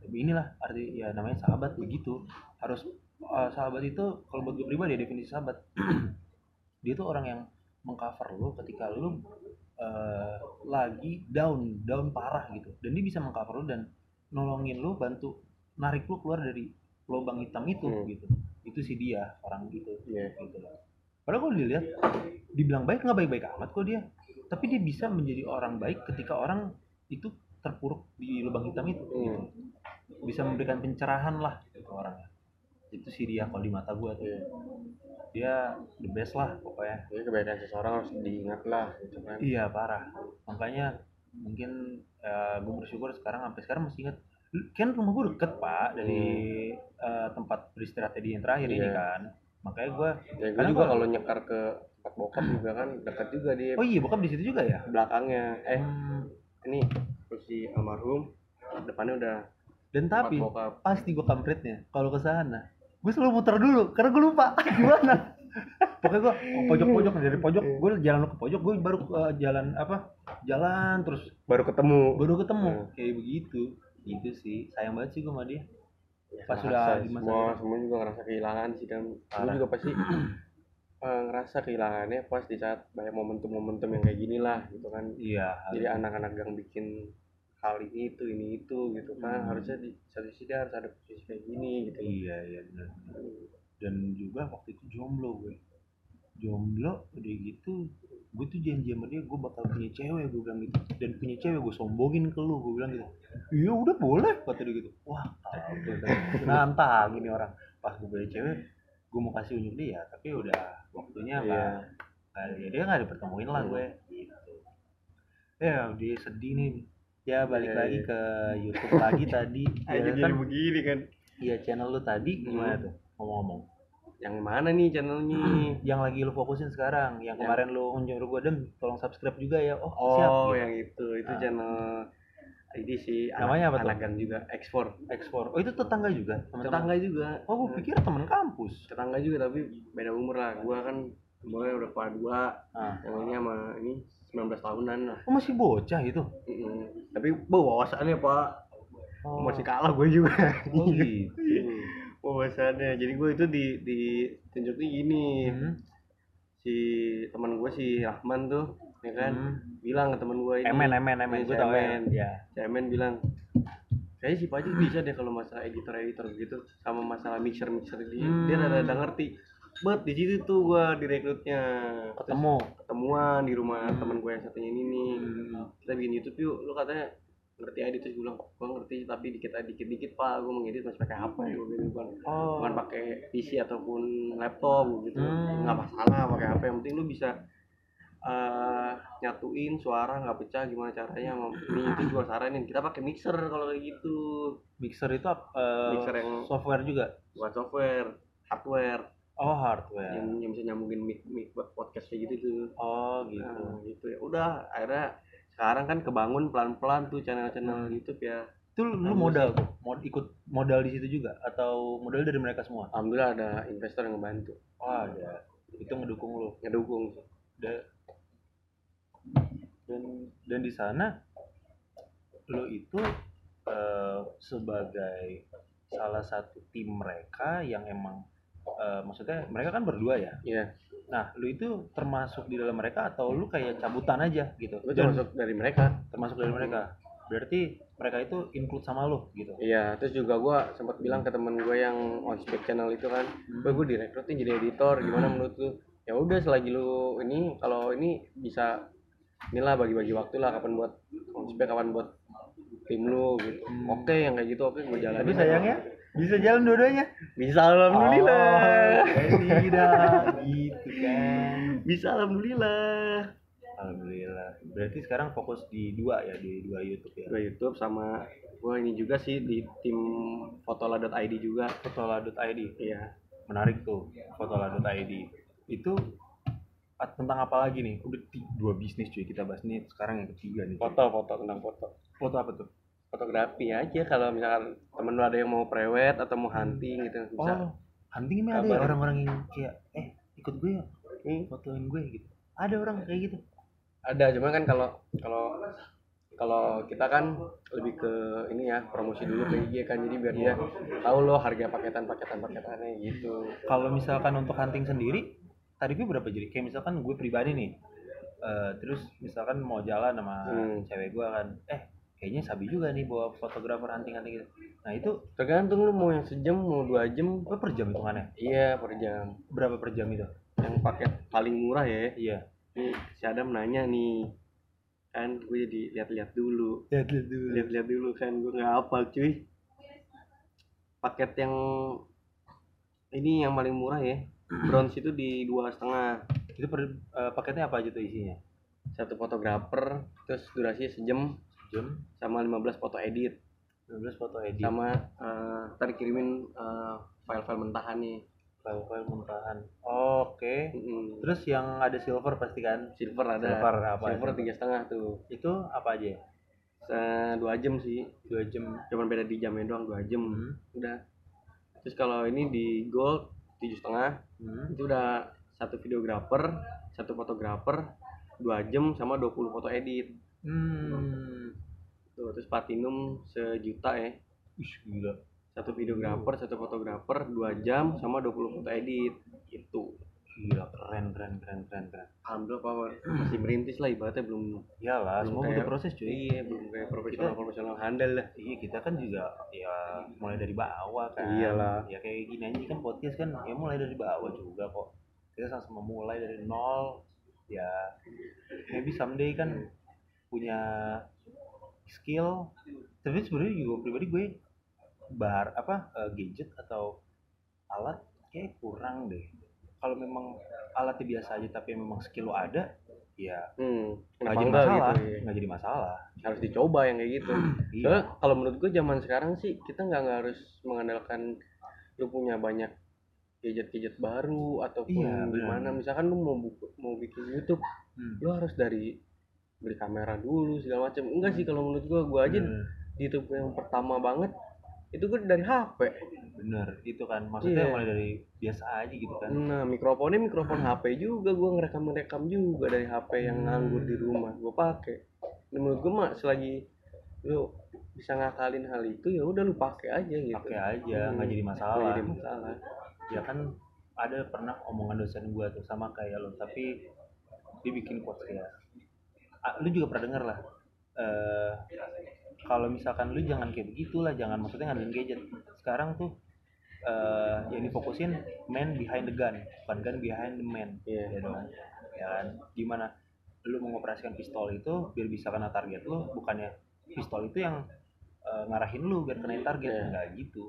tapi inilah arti ya namanya sahabat begitu. Harus eh, sahabat itu kalau buat gue pribadi ya definisi sahabat. Dia tuh orang yang mengcover lo ketika lo eh, lagi down down parah gitu. Dan dia bisa mengcover lo dan nolongin lo bantu narik lo keluar dari lubang hitam itu Hmm. gitu. Itu sih dia orang itu Iya. gitu loh padahal kalau dilihat dibilang baik nggak baik-baik amat kok dia. Tapi dia bisa menjadi orang baik ketika orang itu terpuruk di lubang hitam itu gitu. bisa memberikan pencerahan lah gitu orangnya itu sih dia kalau di mata gua tuh Iya. dia the best lah pokoknya Jadi kebaikan seseorang harus diingat lah gitu kan. iya parah makanya mungkin gue bersyukur sekarang sampai sekarang masih ingat kan rumah gue deket pak dari eh, tempat beristirahat dia yang terakhir ini Iya. kan makanya gue Ya gue juga kalau nyekar ke tempat bokap juga kan dekat juga di oh iya bokap di situ juga ya belakangnya. Eh Hmm, ini si almarhum depannya udah dan tapi bokap. pasti gue kampretnya kalau ke sana gue selalu muter dulu karena gue lupa. Gimana? Pokoknya gue pojok-pojok dari pojok. Gue jalan ke pojok gue baru eh, jalan apa jalan terus baru ketemu. Baru ketemu. Hmm. kayak begitu. Gitu sih. Sayang banget sih gue sama dia. Ya, Pas sudah di masa semua itu. semua juga ngerasa kehilangan sih dan gue juga pasti eh, ngerasa kehilangannya pas di saat banyak momentum-momentum yang kayak gini lah gitu kan. Iya jadi anak-anak yang bikin hal ini itu ini itu gitu kan. Hmm. harusnya di satu sisi dia harus ada posisi kayak gini gitu. Iya iya benar dan juga waktu itu jomblo gue. Jomblo udah gitu gue tuh janji sama dia gue bakal punya cewek gue bilang gitu. Dan punya cewek gue sombongin ke lu gue bilang gitu. Iya udah boleh kata dia gitu. Wah tuh nantang ini orang. Pas gue punya cewek gue mau kasih unjuk dia tapi udah waktunya Iya. apa? Nah, ya dia nggak dipertemuin lah gue. Gitu. Ya dia sedih nih ya balik Iya, lagi iya. ke YouTube lagi tadi. Aja ya jadi kan begini kan. Iya channel lu tadi gimana Hmm. tuh? Ngomong-ngomong. Yang mana nih channelnya? Yang lagi lu fokusin sekarang. Yang kemarin lu nyuruh gue dem tolong subscribe juga ya. Oh, siap. oh yang itu. Itu Ah. channel ini sih Namanya apa tuh? anak gang juga ekspor ekspor oh itu tetangga juga? Tetangga juga. Oh gue pikir teman kampus. Tetangga juga tapi beda umur lah. Gua kan umurnya udah kepala dua. Ah. yang ini sama ini 19 tahunan lah. Oh masih bocah itu? Mm-mm. tapi bawasannya pak. Oh, masih kalah gue juga. Oh gitu. Bawasannya jadi gue itu di di tunjuknya gini. Hmm. si teman gue si Rahman tuh ya kan? Hmm. bilang ke teman gue ini emen emen emen Iya, gue tau ya. Emen. ya Cemen bilang kayaknya si Pajik bisa deh kalau masalah editor editor gitu sama masalah mixer mixer dia Hmm. dia rada rada ngerti bet di situ tuh gua direkrutnya. Ketemu? Ketemuan di rumah Hmm. teman gue yang satunya ini nih. Hmm. kita bikin YouTube yuk. Lu katanya ngerti edit terus gue bilang gua ngerti tapi dikit dikit dikit pak. Gua mengedit masih pakai HP gue gitu bukan oh. bukan pakai PC ataupun laptop gitu. Hmm. nggak masalah pakai HP yang penting lu bisa eh, nyatuin suara nggak pecah gimana caranya ini. Itu gua saranin. Kita pakai mixer kalau kayak gitu. Mixer itu eh, Mixer yang- software juga? Buat software hardware oh hardware. Yang, yang bisa nyambungin mic mic buat podcast kayak gitu tuh. Oh gitu. Nah, gitu ya. Udah akhirnya sekarang kan kebangun pelan-pelan tuh channel-channel YouTube ya. Itu lu lu modal tuh? Mod ikut modal di situ juga? Atau modal dari mereka semua? Alhamdulillah ada investor yang ngebantu. Oh ada. Itu ngedukung lu? Ngedukung. Da- dan dan di sana lo itu eh, sebagai salah satu tim mereka yang emang eh, maksudnya mereka kan berdua ya Iya, nah lu itu termasuk di dalam mereka atau lu kayak cabutan aja gitu Dan termasuk dari mereka. termasuk dari mereka berarti mereka itu include sama lu gitu Iya, terus juga gue sempat bilang ke temen gue yang on spec channel itu kan, Hmm. gue gue direkrutin jadi editor, gimana menurut lu? Ya udah selagi lu ini kalau ini bisa inilah bagi-bagi waktu lah kapan buat on spec, kapan buat tim lu gitu. Hmm. Oke yang kayak gitu oke gue jalanin. tapi sayangnya bisa jalan dua-duanya bisa alhamdulillah. oh, tidak gitu kan Bisa alhamdulillah. Alhamdulillah. Berarti sekarang fokus di dua ya, di dua YouTube ya. Gue YouTube sama gue ini juga sih di tim fotola.id juga. Fotola.id. Iya. Menarik tuh, fotola.id. Itu tentang apa lagi nih? Udah dua bisnis cuy kita bahas nih sekarang yang ketiga nih. cuy. Foto-foto tentang foto. Foto apa tuh? Fotografi aja kalau misalkan temen lu ada yang mau prewed atau mau hunting gitu bisa. Oh, hunting ini ada ya orang-orang yang kayak eh ikut gue ya, Hmm. fotoin gue gitu. Ada orang kayak gitu. Ada, cuma kan kalau kalau kalau kita kan lebih ke ini ya promosi dulu ke IG kan jadi biar dia tahu loh harga paketan paketan paketannya gitu. Kalau misalkan untuk hunting sendiri, tarifnya berapa jadi? Kayak misalkan gue pribadi nih, eh, terus misalkan mau jalan sama Hmm. cewek gue kan, eh kayaknya sabi juga nih bawa fotografer hunting-hunting gitu. Nah itu Tergantung lu mau yang sejam mau dua jam. apa per jam hitungannya? Iya per jam. Berapa per jam itu? Yang paket paling murah ya. Iya. Nih si Adam nanya nih kan gue jadi lihat-lihat dulu Lihat lihat dulu. lihat-lihat dulu kan gue nggak hafal cuy paket yang ini yang paling murah ya bronze itu di dua setengah Itu per eh, paketnya apa aja tuh isinya? satu fotografer terus durasinya sejam Jam sama 15 foto edit 15 foto edit. sama eh ntar kirimin eh, file-file mentahan nih file-file muntahan. Oke. Mm-mm. Terus yang ada silver pasti kan? silver ada Silver apa? silver tiga setengah tuh Itu apa aja? Se- dua jam sih Dua jam. cuman beda di jamnya doang dua jam Hmm. udah terus kalau ini di gold tujuh setengah Hmm. itu udah satu videografer satu fotografer dua jam sama 20 foto edit Hmm. Tuh terus platinum sejuta ya Ih, gila. satu videografer satu fotografer dua jam sama 20 foto edit gitu Gila, keren, keren, keren, keren, keren. alhamdulillah Pak. masih merintis lah ibaratnya belum Iyalah, Belum semua butuh proses cuy. iya belum kayak profesional profesional handal lah Iya kita kan juga ya mulai dari bawah kan. Iyalah. Ya kayak gini aja kan podcast kan ya mulai dari bawah juga kok. Kita sama-sama mulai dari nol. Ya maybe someday kan punya skill. Tapi sebenarnya juga pribadi gue bar apa eh, gadget atau alat kayak kurang deh. Kalau memang alatnya biasa aja tapi memang skill lo ada, ya hmm, nggak jadi enggak masalah, gitu ya. nggak jadi masalah. harus dicoba yang kayak gitu Iya. Soalnya kalau menurut gue zaman sekarang sih kita nggak harus mengandalkan lu punya banyak gadget-gadget baru ataupun Iya, gimana misalkan lu mau buku, mau bikin YouTube Hmm. lu harus dari beli kamera dulu segala macam enggak sih kalau menurut gue gue aja Bener. di YouTube yang pertama banget itu gue dari HP bener itu kan. Maksudnya Iya. mulai dari biasa aja gitu kan. Nah mikrofonnya mikrofon HP juga gue ngerekam ngerekam juga dari HP yang Hmm. nganggur di rumah gue pakai. Dan menurut gue mah selagi lu bisa ngakalin hal itu ya udah lu pakai aja gitu. Pakai aja nggak Hmm, jadi nggak masalah jadi masalah. Ya kan ada pernah omongan dosen gua tuh sama kayak lo tapi dia bikin ah, lu juga pernah denger lah eh kalau misalkan lu jangan kayak begitulah jangan maksudnya ngandelin gadget. Sekarang tuh eh yang difokusin man behind the gun bukan gun behind the man. Iya. ya dong ya kan? Gimana? Lu mengoperasikan pistol itu biar bisa kena target lu bukannya pistol itu yang eh, ngarahin lu biar kenain target. Iya. enggak gitu.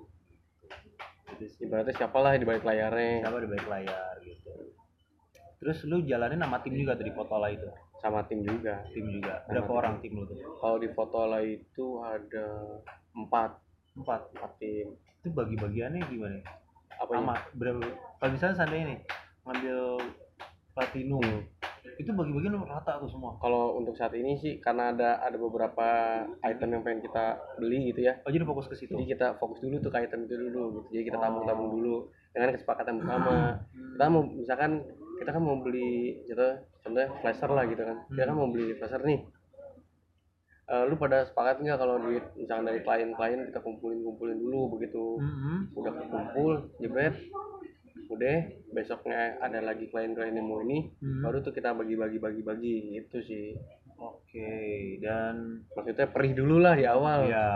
Gitu ibaratnya siapalah di balik layarnya. Siapa di balik layar gitu. Terus lu jalanin sama tim juga tadi foto lah itu sama tim juga. Tim juga. Berapa tim. orang tim lu tuh? Kalau di Fotola itu ada empat. Empat? Empat tim. Itu bagi bagiannya gimana? Apa sama berapa? Kalau misalnya seandainya nih ngambil platinum Hmm. itu bagi-bagian rata tuh semua? Kalau untuk saat ini sih karena ada ada beberapa item yang pengen kita beli gitu ya. Oh jadi fokus ke situ? Jadi kita fokus dulu tuh ke item itu dulu gitu. Jadi kita Oh. tabung-tabung dulu dengan kesepakatan bersama. Kita mau misalkan kita kan mau beli gitu contohnya flasher lah gitu kan. Kita kan mau beli flasher nih. Eh, lu pada sepakat nggak kalau duit misalkan dari klien-klien kita kumpulin kumpulin dulu begitu? Mhm. udah kekumpul jebret. Udah besoknya ada lagi klien-klien yang mau ini Hmm. baru tuh kita bagi-bagi bagi-bagi. Gitu sih. Oke dan maksudnya perih dulu lah di awal. Ya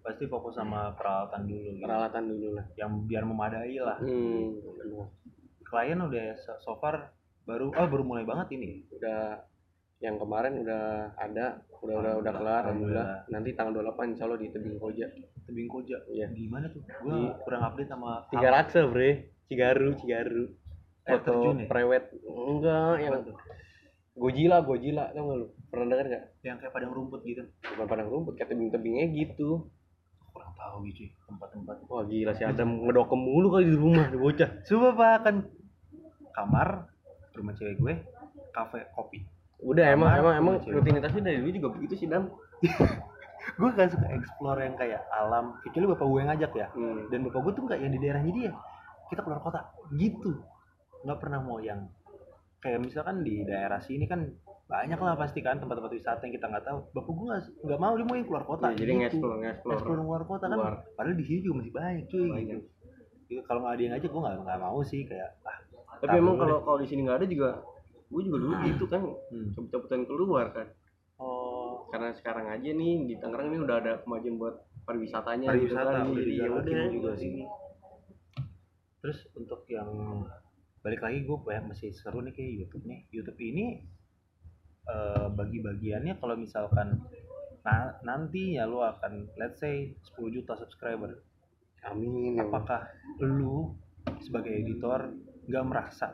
pasti fokus sama peralatan dulu gitu. peralatan dulu lah. Yang biar memadai lah. Hmm. Klien udah so, so far baru oh baru mulai banget ini. Udah yang kemarin udah ada udah udah udah kelar alhamdulillah. Nanti tanggal 28 insya Allah di tebing koja. Tebing koja. Iya. gimana tuh? Gua Di- kurang update sama tiga raksa bre. Cigaru cigaru. Air foto terjun ya? prewed enggak yang tuh? gojila gojila tau gak lu? Pernah denger gak yang kayak padang rumput gitu. Bukan padang rumput kayak tebing-tebingnya gitu. Kurang tahu gitu cuy, tempat-tempat. Wah gila si Adam ngedokem mulu kali di rumah di bocah. Coba pak kan kamar rumah cewek gue kafe kopi. Udah Kamar, emang emang emang rutinitasnya dari dulu juga begitu sih Dam. gue. Gak suka explore yang kayak alam kecuali bapak gue yang ngajak ya. Hmm. dan bapak gue tuh nggak yang di daerahnya dia. Kita keluar kota gitu. Nggak pernah mau yang kayak misalkan di daerah sini kan banyak lah pasti kan tempat-tempat wisata yang kita nggak tahu. Bapak gue nggak mau dia mau yang keluar kota Ya, jadi gitu. nge-explore nge-explore. Explore keluar kota kan padahal di sini juga masih banyak cuy Banyak. gitu. Gitu, kalau nggak ada yang ngajak gue nggak nggak mau sih kayak ah tapi emang kalau kalau di sini nggak ada juga gue juga dulu gitu kan Hmm. cabut-cabutan keluar kan. Oh. Karena sekarang aja nih di Tangerang ini udah ada kemajuan buat pariwisatanya gitu pariwisata kan. udah jadi ya udah. juga sini terus untuk yang balik lagi gue banyak masih seru nih kayak YouTube nih. YouTube ini eh, bagi-bagiannya kalau misalkan nah, nantinya lu akan let's say 10 juta subscriber. Amin ya apakah lu sebagai editor nggak merasa.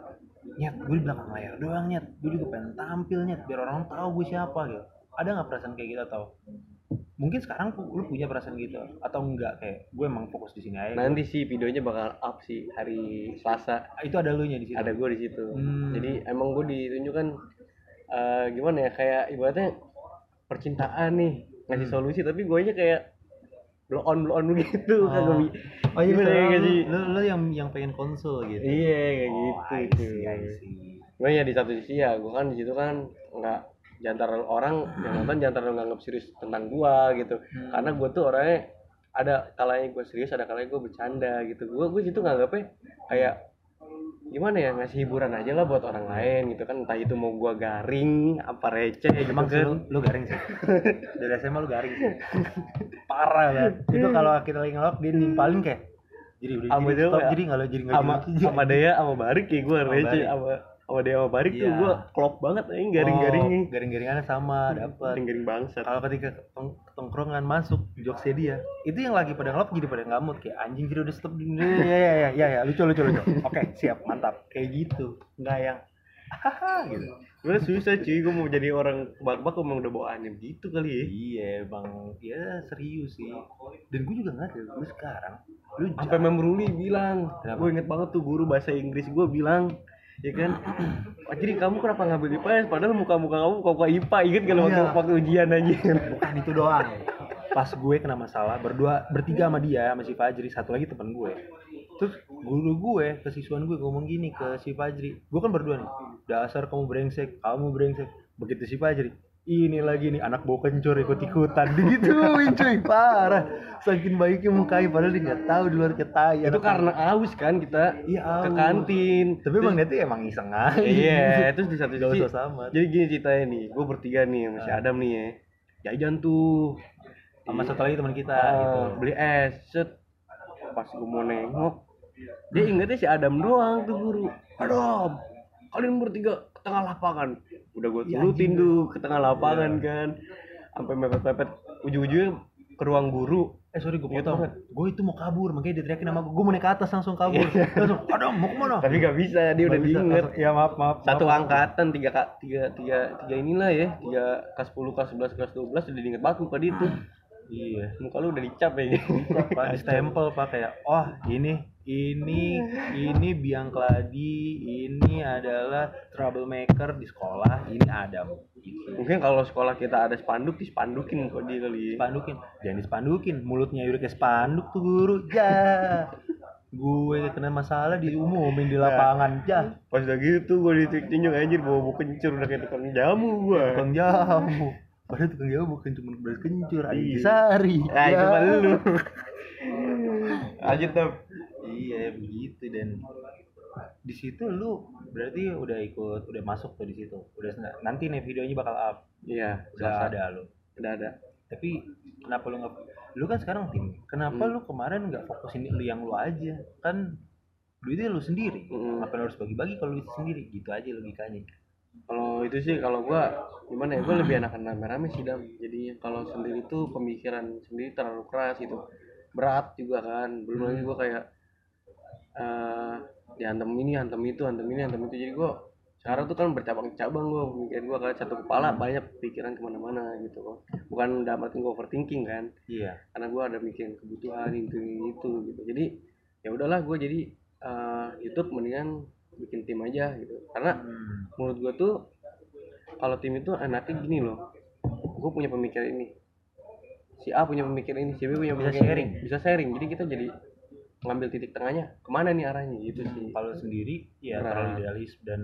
Nyet gue di belakang layar doang nyet. Gue juga pengen tampil nyet biar orang tahu gue siapa gitu. Ada nggak perasaan kayak gitu atau? Mungkin sekarang lu punya perasaan gitu atau enggak kayak gue emang fokus di sini aja nanti sih videonya bakal up sih hari Selasa. Itu ada lu nya di situ? Ada gue di situ. Hmm. jadi emang gue ditunjukkan eh, gimana ya kayak ibaratnya percintaan nih ngasih Hmm. solusi tapi gue aja kayak blow on blow on begitu kagak bi- oh iya Gimana ya, soalnya nggak lu, sih? lu, lu yang yang pengen konsul gitu iya kayak oh, gitu I cuy. see, I see. Cuma ya di satu sisi ya gue kan di situ kan nggak jantar orang yang nonton jantar nganggap serius tentang gua gitu Hmm. karena gue tuh orangnya ada kalanya gue serius ada kalanya gue bercanda gitu gue gue situ nganggapnya kayak gimana ya ngasih hiburan aja lah buat orang lain gitu kan entah itu mau gua garing apa receh gitu Emang kan lu, lu garing sih. Dari SMA lu garing sih. Parah kan. Itu kalau kita lagi ngelok dia nimpalin kayak jadi udah jadi stop ya. jadi nggak jadi nggak sama sama Dea sama Barik ya Sama receh sama sama sama Barik tuh Iya. gue klop banget aja garing-garingnya Oh, garing-garingannya sama dapat. garing-garing bangsat Kalau ketika ketong- ketongkrongan masuk jokesnya dia, itu yang lagi pada ngelok jadi pada ngamut kayak anjing jadi udah stop. Ya ya ya ya ya lucu lucu lucu. Oke siap mantap kayak gitu. Nggak yang hahaha gitu. Sebenernya susah cuy, gue mau jadi orang bak-bak emang udah bawaannya gitu kali ya Iya bang, ya serius sih. Dan gue juga ngeliat ya, gue sekarang, lu Sampai membruli bilang, gue inget banget tuh guru bahasa Inggris gue bilang ya kan? Pak jadi kamu kenapa ngambil IPS padahal muka-muka kamu muka-muka IPA inget kan waktu, Iya. waktu ujian aja bukan itu doang. Pas gue kena masalah berdua bertiga sama dia sama si Fajri satu lagi teman gue. Terus guru gue ke siswan gue ngomong gini ke si Fajri gue kan berdua nih dasar kamu brengsek kamu brengsek. Begitu si Fajri ini lagi nih anak bau kencur ikut ikutan digituin cuy parah. Saking baiknya mukanya padahal dia nggak tahu di luar ketai itu karena aus kan kita Iya, ke aus. kantin. Tapi dia tuh emang iseng aja. Iya terus di satu sisi sama jadi gini ceritanya nih gue bertiga nih sama si Adam nih ya. Jajan tuh. Sama satu lagi teman kita Ah, gitu. beli es set. Pas gue mau nengok dia ingetnya si Adam doang tuh guru. Adam kalian bertiga ke tengah lapangan udah gue Ya, turutin tuh ke tengah lapangan kan sampai mepet-mepet ujung-ujungnya ke ruang guru Eh sorry gue Ingat potong. banget. Gue itu mau kabur, makanya diteriakin sama gue. Gue mau naik ke atas langsung kabur. langsung, aduh mau ke mana? tapi gak bisa dia udah Nggak bisa, diinget Ya maaf maaf. satu maaf. angkatan tiga kak tiga tiga tiga inilah ya tiga kelas 10 kelas 11 kelas 12 udah diinget banget muka dia tuh Iya. muka lu udah dicap ya Pak di stempel pak kayak, oh ini ini ini biang keladi, ini adalah troublemaker di sekolah, ini Adam. Gitu. mungkin kalau sekolah kita ada spanduk di spandukin kok dia kali ya. Spandukin, jangan dispandukin, mulutnya udah kayak spanduk tuh guru. Ya, gue kena masalah diumumin di lapangan. Ya, pas udah gitu gue ditunjuk anjir bawa buku kencur udah kayak tukang jamu gue tukang jamu. Padahal tukang jamu bukan cuma beras kencur, ada Iya. sari. nah itu mah lu aja tuh Iya begitu. Dan di situ lu berarti udah ikut udah masuk tuh di situ. Udah nanti nih videonya bakal up. Iya udah udah ada lu. udah ada. Tapi kenapa lu nggak lu kan sekarang tim. Kenapa Hmm. lu kemarin nggak fokusin lu yang lu aja? Kan duitnya lu sendiri. Mm-mm. ngapain harus bagi-bagi kalau duit sendiri? Gitu aja logikanya. Kalau itu sih kalau gua gimana ya gua lebih enakan rame-rame sih dam. Jadi kalau sendiri tuh pemikiran sendiri terlalu keras gitu. Berat juga kan. Belum lagi gua kayak eh diantem ini hantem itu hantem ini hantem itu. Jadi gua sekarang tuh kan bercabang-cabang gua pemikiran gua kan satu kepala banyak pikiran ke mana-mana gitu kok bukan dalam arti gua overthinking kan. Iya. Karena gua ada mikirin kebutuhan itu itu gitu. Jadi ya udahlah gua jadi eh, YouTube mendingan bikin tim aja gitu. Karena hmm. menurut gua tuh kalau tim itu enaknya gini loh. Gue punya pemikiran ini. Si A punya pemikiran ini si B punya Bisa pemikiran sharing. ini. bisa sharing. Jadi kita jadi ngambil titik tengahnya ke mana nih arahnya gitu sih kalau sendiri ya Berat. terlalu idealis dan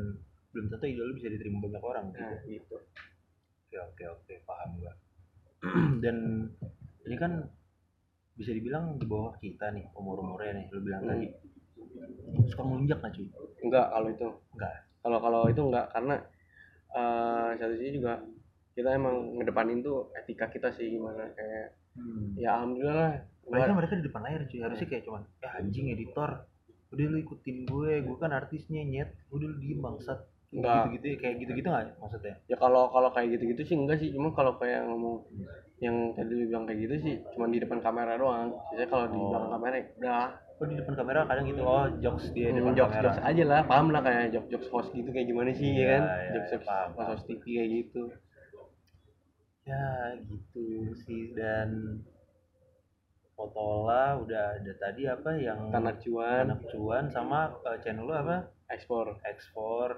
belum tentu ide lu bisa diterima banyak orang gitu nah gitu Oke oke oke paham gua. Dan ini kan bisa dibilang di bawah kita nih umur umurnya nih lu bilang Hmm. tadi suka melunjak nggak cuy? enggak kalau itu Enggak. kalau kalau itu enggak karena eh satu sisi juga kita emang ngedepanin tuh etika kita sih gimana kayak Hmm. ya alhamdulillah lah Mereka gua- mereka di depan layar cuy. Harusnya kayak cuman ya anjing editor udah lu ikutin gue gue kan artisnya nyet. Udah lu diem bangsat. Enggak. gitu gitu kayak gitu gitu nggak maksudnya? Ya kalau kalau kayak gitu-gitu sih enggak sih. Cuma kalau kayak ngomong yang tadi lu bilang kayak gitu sih cuma di depan kamera doang. Biasanya kalau di Oh. belakang kamera ya udah. Oh di depan kamera kadang gitu. Oh jokes dia di Hmm, depan jokes kamera. jokes aja lah. Paham lah kayak jokes jokes host gitu kayak gimana sih Iya, ya kan? iya, jokes jokes paham, host host TV kayak gitu. Ya gitu sih. Dan Fotola udah ada tadi apa yang tanah cuan. Anak cuan sama eh, channel lu apa? Ekspor ekspor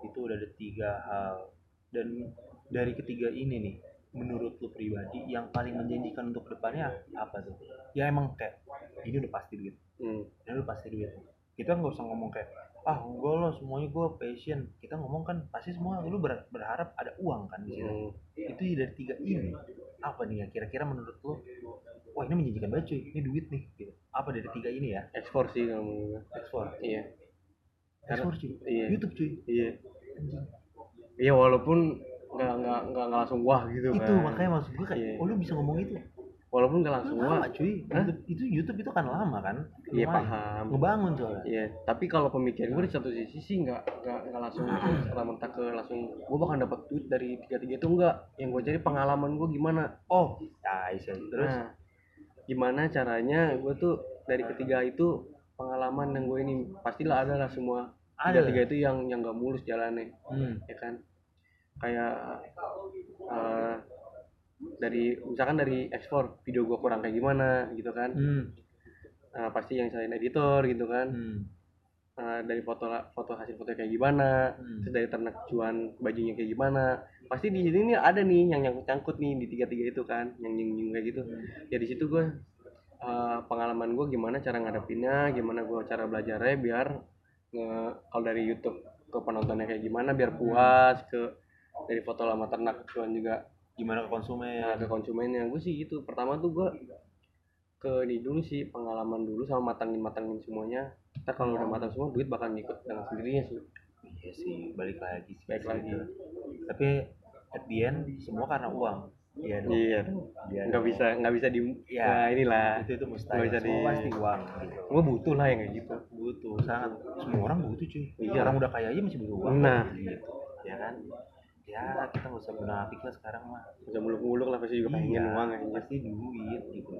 itu udah ada tiga hal. Dan dari ketiga ini nih menurut lu pribadi yang paling menjanjikan untuk depannya apa tuh? Ya emang kayak ini udah pasti duit. Hmm. ini udah pasti duit. Kita nggak usah ngomong kayak ah enggak lah semuanya gue passion. Kita ngomong kan pasti semua lu ber- berharap ada uang kan di situ Hmm. itu dari tiga ini. Apa nih ya kira-kira menurut lu wah ini menjanjikan banget cuy. Ini duit nih. Gitu. Apa dari tiga ini ya? Ekspor sih gue. ekspor iya. Ekspor cuy? iya. YouTube cuy? Iya. Iya walaupun nggak nggak nggak nggak langsung wah gitu itu kan. makanya maksud gue kayak Iya. oh lu bisa ngomong itu? Walaupun nggak langsung wah. lama cuy. Hah? Itu YouTube itu kan lama kan? Iya paham. Ngebangun soalnya. Iya, tapi kalau pemikiran gue di satu sisi sih nggak nggak nggak langsung serta merta ke langsung gue bakal dapat duit dari tiga tiga itu enggak. Yang gue cari pengalaman gue gimana. oh ya iya terus? Nah, gimana caranya gue tuh dari ketiga itu pengalaman yang gue ini pastilah ada lah semua Ada tiga itu yang yang nggak mulus jalannya, hmm. ya kan? Kayak eh, dari misalkan dari ekspor video gue kurang kayak gimana gitu kan? Hmm. Nah, pasti yang selain editor gitu kan? Hmm. uh, dari foto foto hasil foto kayak gimana Hmm. terus dari ternak cuan bajunya kayak gimana pasti di sini nih ada nih yang nyangkut nyangkut nih di tiga tiga itu kan yang nyung nyung kayak gitu. Ya di situ gue uh, pengalaman gue gimana cara ngadepinnya gimana gue cara belajarnya biar nge kalau dari YouTube ke penontonnya kayak gimana biar puas ke dari foto lama ternak cuan juga. Gimana ke konsumen? Nah, ke konsumennya. Gue sih gitu. Pertama tuh gue ke ini dulu sih pengalaman dulu sama matangin matangin semuanya. Ntar kalau udah matang semua duit bakal ngikut dengan sendirinya sih iya sih balik lagi sih Balik lagi. tapi at the end semua karena uang. Iya dong. Iya. Iya nggak dong. bisa nggak bisa di Iya. ya inilah. Itu itu mustahil. Nggak bisa semua di- pasti uang gitu. Gue butuh lah yang kayak gitu. Butuh sangat. Semua orang butuh cuy. Iya. orang udah kaya aja masih butuh uang. Nah. gitu. Ya kan? Ya kita nggak usah munafik lah sekarang mah. Udah muluk muluk lah pasti juga pengen uang aja. pasti duit gitu.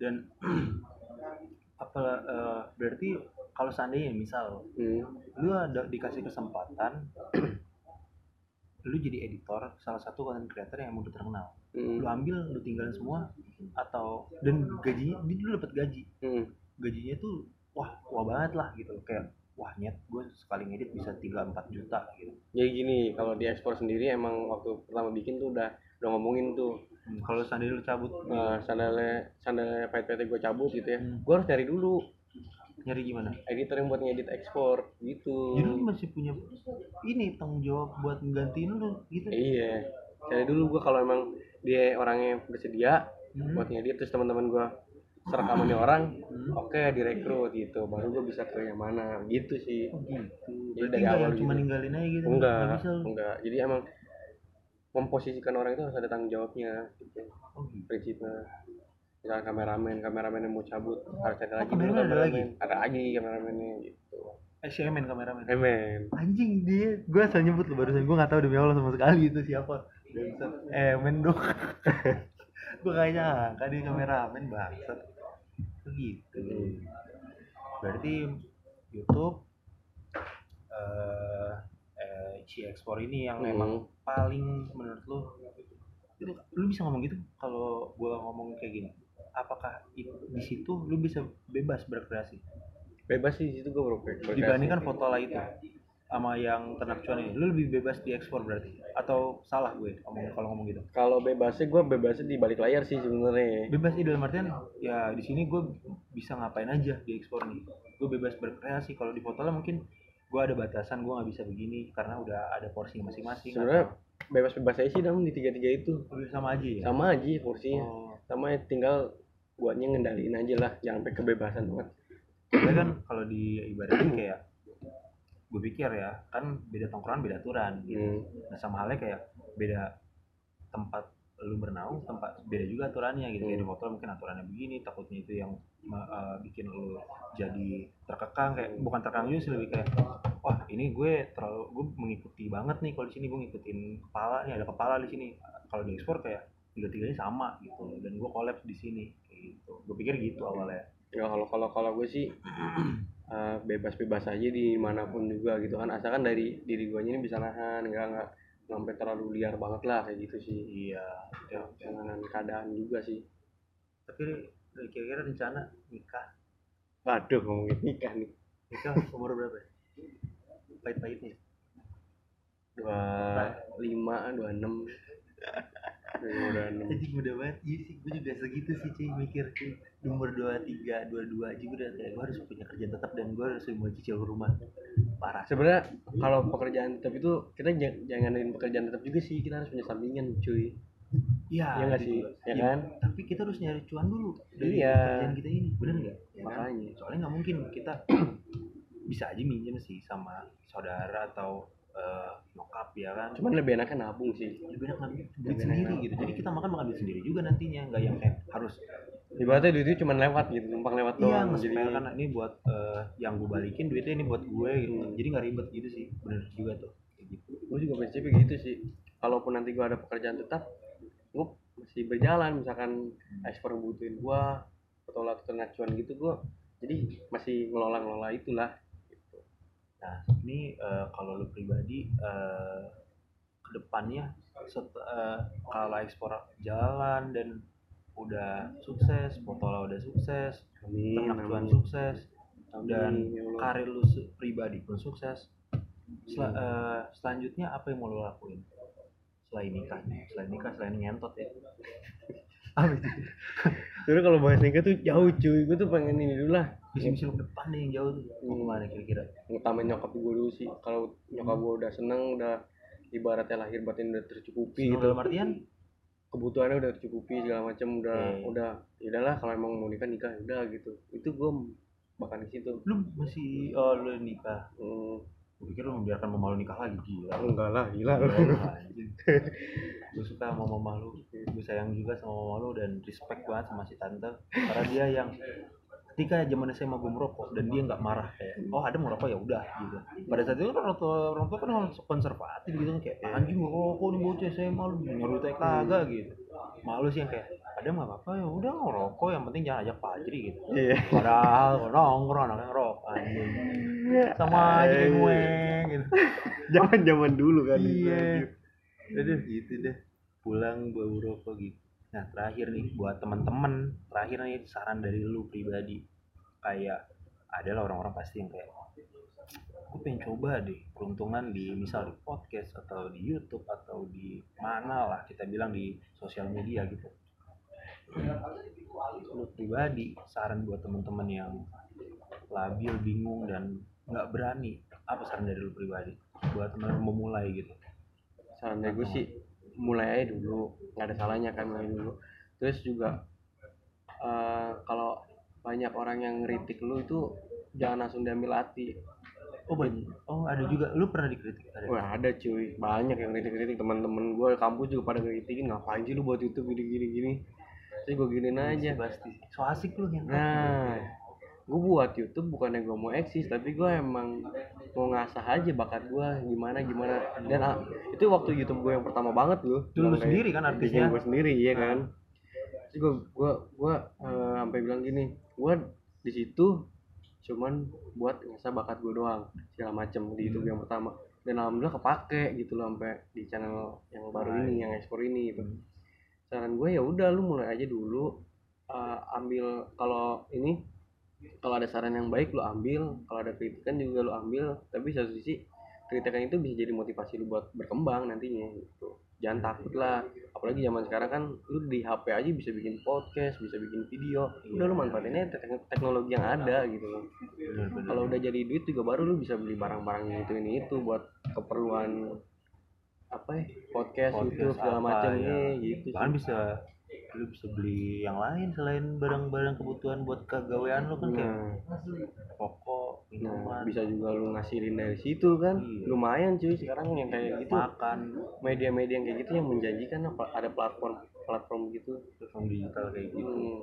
Dan apa eh, berarti kalau seandainya misal hmm. lu ada dikasih kesempatan lu jadi editor salah satu content creator yang udah terkenal Hmm. lu ambil lu tinggalin semua atau dan gajinya dia dulu dapat gaji Hmm. gajinya tuh wah wah banget lah gitu kayak wah nyet gue sekali ngedit bisa 3-4 juta gitu jadi gini kalau di ekspor sendiri emang waktu pertama bikin tuh udah udah ngomongin tuh Hmm, kalau seandainya lu cabut uh, sandalnya sandalnya PT gue cabut gitu ya Hmm. gue harus cari dulu nyari gimana editor yang buat ngedit ekspor gitu jadi lu masih punya ini tanggung jawab buat nggantiin lu gitu iya cari dulu gue kalau emang dia orangnya bersedia Hmm. buat ngedit terus teman-teman gue serakamannya orang Hmm. oke direkrut gitu baru gue bisa ke yang mana gitu sih Oh gitu. Jadi dari awal cuma gitu. ninggalin aja gitu. enggak Nggak bisa lu. enggak jadi emang memposisikan orang itu harus ada tanggung jawabnya gitu Oh gitu. prinsipnya misalnya kameramen kameramen yang mau cabut harus ada lagi dulu Oh, kameramen ada lagi? ada lagi kameramennya gitu Eh, si Emen kameramen. Emen Anjing dia, gue asal nyebut lu barusan gue nggak tahu demi Allah sama sekali itu siapa. Bangsat. Emen dong. gue kayaknya angka dia kameramen bangsat. Begitu. Berarti YouTube eh eh si ekspor ini yang Hmm. emang paling menurut lu itu lu bisa ngomong gitu kalau gua ngomong kayak gini apakah i- di situ lu bisa bebas berkreasi? Bebas sih di situ gue berkreasi. dibandingkan foto lah itu sama yang ternak cuan ini lu lebih bebas di ekspor berarti? Atau salah gue ngomong kalau ngomong gitu? Kalau bebasnya gue bebasnya di balik layar sih sebenarnya. Bebas sih dalam artian ya di sini gue bisa ngapain aja di ekspor nih. Gue bebas berkreasi. Kalau di foto lah mungkin gue ada batasan gue nggak bisa begini karena udah ada porsi masing-masing sebenarnya bebas-bebas aja sih dong di tiga-tiga itu. Sama aja ya? Sama aja porsinya. Oh, sama ya tinggal guanya ngendaliin aja lah jangan sampai kebebasan banget. Soalnya kan kalau di ibaratnya kayak gue pikir ya kan beda tongkrongan beda aturan gitu. Hmm. nah sama halnya kayak beda tempat lu bernaung tempat beda juga aturannya gitu. Kayak di Hmm. motor mungkin aturannya begini takutnya itu yang eh, bikin lu jadi terkekang. Kayak bukan terkekang juga sih lebih kayak wah ini gue terlalu gue mengikuti banget nih kalau di sini gue ngikutin kepala nih ada kepala di sini. Kalau di ekspor kayak tiga tiganya sama gitu dan gue collab di sini gitu. Gue pikir gitu awalnya. Ya kalau kalau kalau gue sih eh, bebas-bebas aja di mana pun juga gitu kan. Asalkan dari diri guanya ini bisa nahan nggak nggak sampai terlalu liar banget lah kayak gitu sih. Iya ya, dengan keadaan juga sih. Tapi kira-kira rencana nikah? Waduh ngomongin nikah nih. Nikah umur berapa ya? pahit-pahitnya? Dua lima dua enam Jadi mudah banget, iya sih, gue juga segitu sih cuy mikir cuy Di umur 23, 22 aja gue udah kayak gue harus punya kerjaan tetap dan gue harus mulai cicil rumah Parah sebenarnya kalau pekerjaan tetap itu kita j- jangan ngadain pekerjaan tetap juga sih kita harus punya sampingan cuy Iya Iya nggak gitu. sih? Ya kan? Tapi kita harus nyari cuan dulu dari Iya. pekerjaan kita ini, bener nggak? Ya kan? makanya Soalnya nggak mungkin kita bisa aja minjem sih sama saudara atau eh, nyokap ya kan? Cuman lebih enaknya nabung sih. Lebih enak nabung. Duit Lebih sendiri enak. gitu. Jadi kita makan makan duit sendiri juga nantinya. Nggak yang kayak harus ibaratnya duit itu cuma lewat gitu numpang lewat iya doang. jadi kan ini buat eh, yang gue balikin duitnya ini buat gue gitu. Hmm. jadi nggak ribet gitu sih. Bener juga tuh. Gitu. Gue juga prinsipnya gitu sih. Kalaupun nanti gue ada pekerjaan tetap gue masih berjalan. Misalkan ekspor butuhin gue atau lagi ternak cuan gitu gue jadi masih ngelola ngelola itulah. Nah ini eh, kalau lu pribadi eh, ke depannya set, eh, kalau ekspor jalan dan udah sukses Potola udah sukses amin ternak cuan amin. sukses dan Amin, ya karir lu pribadi pun sukses Sel- eh, selanjutnya apa yang mau lu lakuin? Selain nikah selain nikah selain ngentot ya. Apa itu Sebenernya kalau bahas nikah tuh jauh cuy. Gue tuh pengen ini dulu lah misi misi lu ke depan nih yang jauh tuh. Mau ke mana kira-kira? Ngutamain nyokap gue dulu sih. Kalau nyokap gue udah seneng udah ibaratnya lahir batin udah tercukupi Seneng gitu. dalam artian? Kebutuhannya udah tercukupi segala macam udah Oke. udah ya udahlah kalau emang mau nikah nikah ya udah gitu. Itu gue bakal di situ. lu masih oh lu nikah? Hmm, gue pikir lu membiarkan mama lu nikah lagi gila. Enggak lah gila gue suka sama mama lu. Gue sayang juga sama mama lu dan respect banget sama si tante. Karena dia yang ketika zaman SMA gue merokok dan dia nggak marah kayak oh ada merokok ya udah gitu. Pada saat itu kan orang tua orang tua kan konservatif gitu kan kayak anjing merokok nih bocah SMA lu nyuruh teh kagak gitu. Malu sih yang kayak ada nggak apa-apa ya udah ngerokok yang penting jangan ajak pajri gitu. Iya. Padahal nongkrong anaknya ngerokok anjing. Sama aja kayak gue gitu. Zaman zaman dulu kan iya. Udah gitu deh. Pulang bau rokok gitu nah terakhir nih buat teman-teman terakhir nih saran dari lu pribadi. Kayak adalah orang-orang pasti yang kayak gue pengen coba deh. Peruntungan di misal di podcast atau di YouTube atau di mana lah kita bilang di sosial media gitu. Lu pribadi saran buat teman-teman yang labil bingung dan nggak berani apa saran dari lu pribadi? Buat teman mau mulai gitu sarannya gue sih mulai aja dulu nggak ada salahnya kan mulai dulu. Terus juga eh, kalau banyak orang yang ngeritik lu itu jangan langsung diambil hati. Oh banyak. Oh ada juga. Lu pernah dikritik? Ada. Wah ada cuy, banyak yang kritik-kritik teman-teman gue kampus juga pada kritikin ngapain sih lu buat YouTube gini-gini gini. Terus gue giniin aja. pasti. So asik lu yang Nah, gue buat YouTube bukannya gue mau eksis, tapi gue emang mau ngasah aja bakat gue gimana gimana. Dan ah, itu waktu YouTube gue yang pertama banget loh. Lu Bilang kayak, sendiri kan artisnya? Gue sendiri, iya kan. Terus gue gue gue eh, sampai bilang gini, gue di situ cuman buat ngasah bakat gue doang segala macem di YouTube yang pertama dan alhamdulillah kepake gitu loh sampai di channel yang baru ini yang ekspor ini gitu saran gue ya udah lu mulai aja dulu eh, ambil kalau ini kalau ada saran yang baik lu ambil. Kalau ada kritikan juga lu ambil. Tapi satu sisi kritikan itu bisa jadi motivasi lu buat berkembang nantinya gitu. Jangan takut lah. Apalagi zaman sekarang kan lu di HP aja bisa bikin podcast bisa bikin video. Udah lu manfaatin aja tek- teknologi yang ada gitu loh. Kalau udah jadi duit juga baru lu bisa beli barang-barang itu ini itu buat keperluan apa ya podcast, Podcast YouTube segala apa, macam ya. gitu bahkan sih. bisa lu bisa beli yang lain selain barang-barang kebutuhan buat kegawean lu kan kayak Nah, rokok nah, minuman. bisa juga lu ngasihin dari situ kan? Iya. lumayan cuy sekarang yang kayak gitu. makan. Media-media yang kayak gitu yang menjanjikan ada platform platform gitu. Platform digital kayak gitu. Hmm,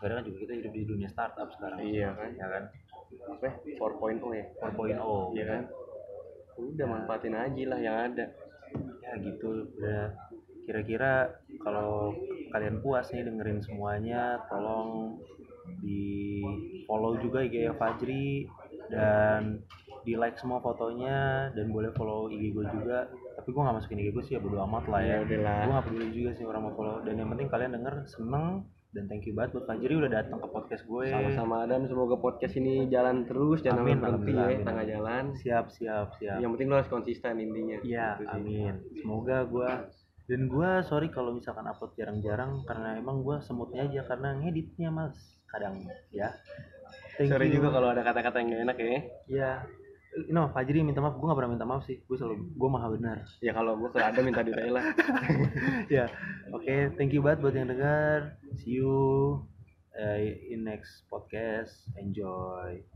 kadang kan juga kita hidup di dunia startup sekarang. Iya kan ya kan? apa ya? 4.0 ya? 4.0 iya kan? udah manfaatin aja lah yang ada. Ya gitu udah kira-kira kalau kalian puas nih dengerin semuanya tolong di follow juga IG Fajri dan di like semua fotonya dan boleh follow IG gue juga. Tapi gue gak masukin IG gue sih ya bodo amat lah ya. Ya gue gak peduli juga sih orang mau follow. Dan yang penting kalian denger seneng dan thank you banget buat Fajri udah datang ke podcast gue. Sama-sama Adam semoga podcast ini jalan terus jangan Amin, berhenti ya amin, tengah jalan. Siap siap siap. Yang penting lo harus konsisten intinya. Iya, Gitu amin. Semoga gue dan gua sorry kalau misalkan upload jarang-jarang karena emang gua semutnya aja karena ngeditnya males kadang ya. Thank sorry you. juga kalau ada kata-kata yang gak enak ya. Ya no Fajri minta maaf. Gua gak pernah minta maaf sih. Gua selalu gua maha benar. Ya kalau gue kalau ada minta detail lah. Ya. Oke thank you banget buat yang dengar. See you uh, in next podcast. Enjoy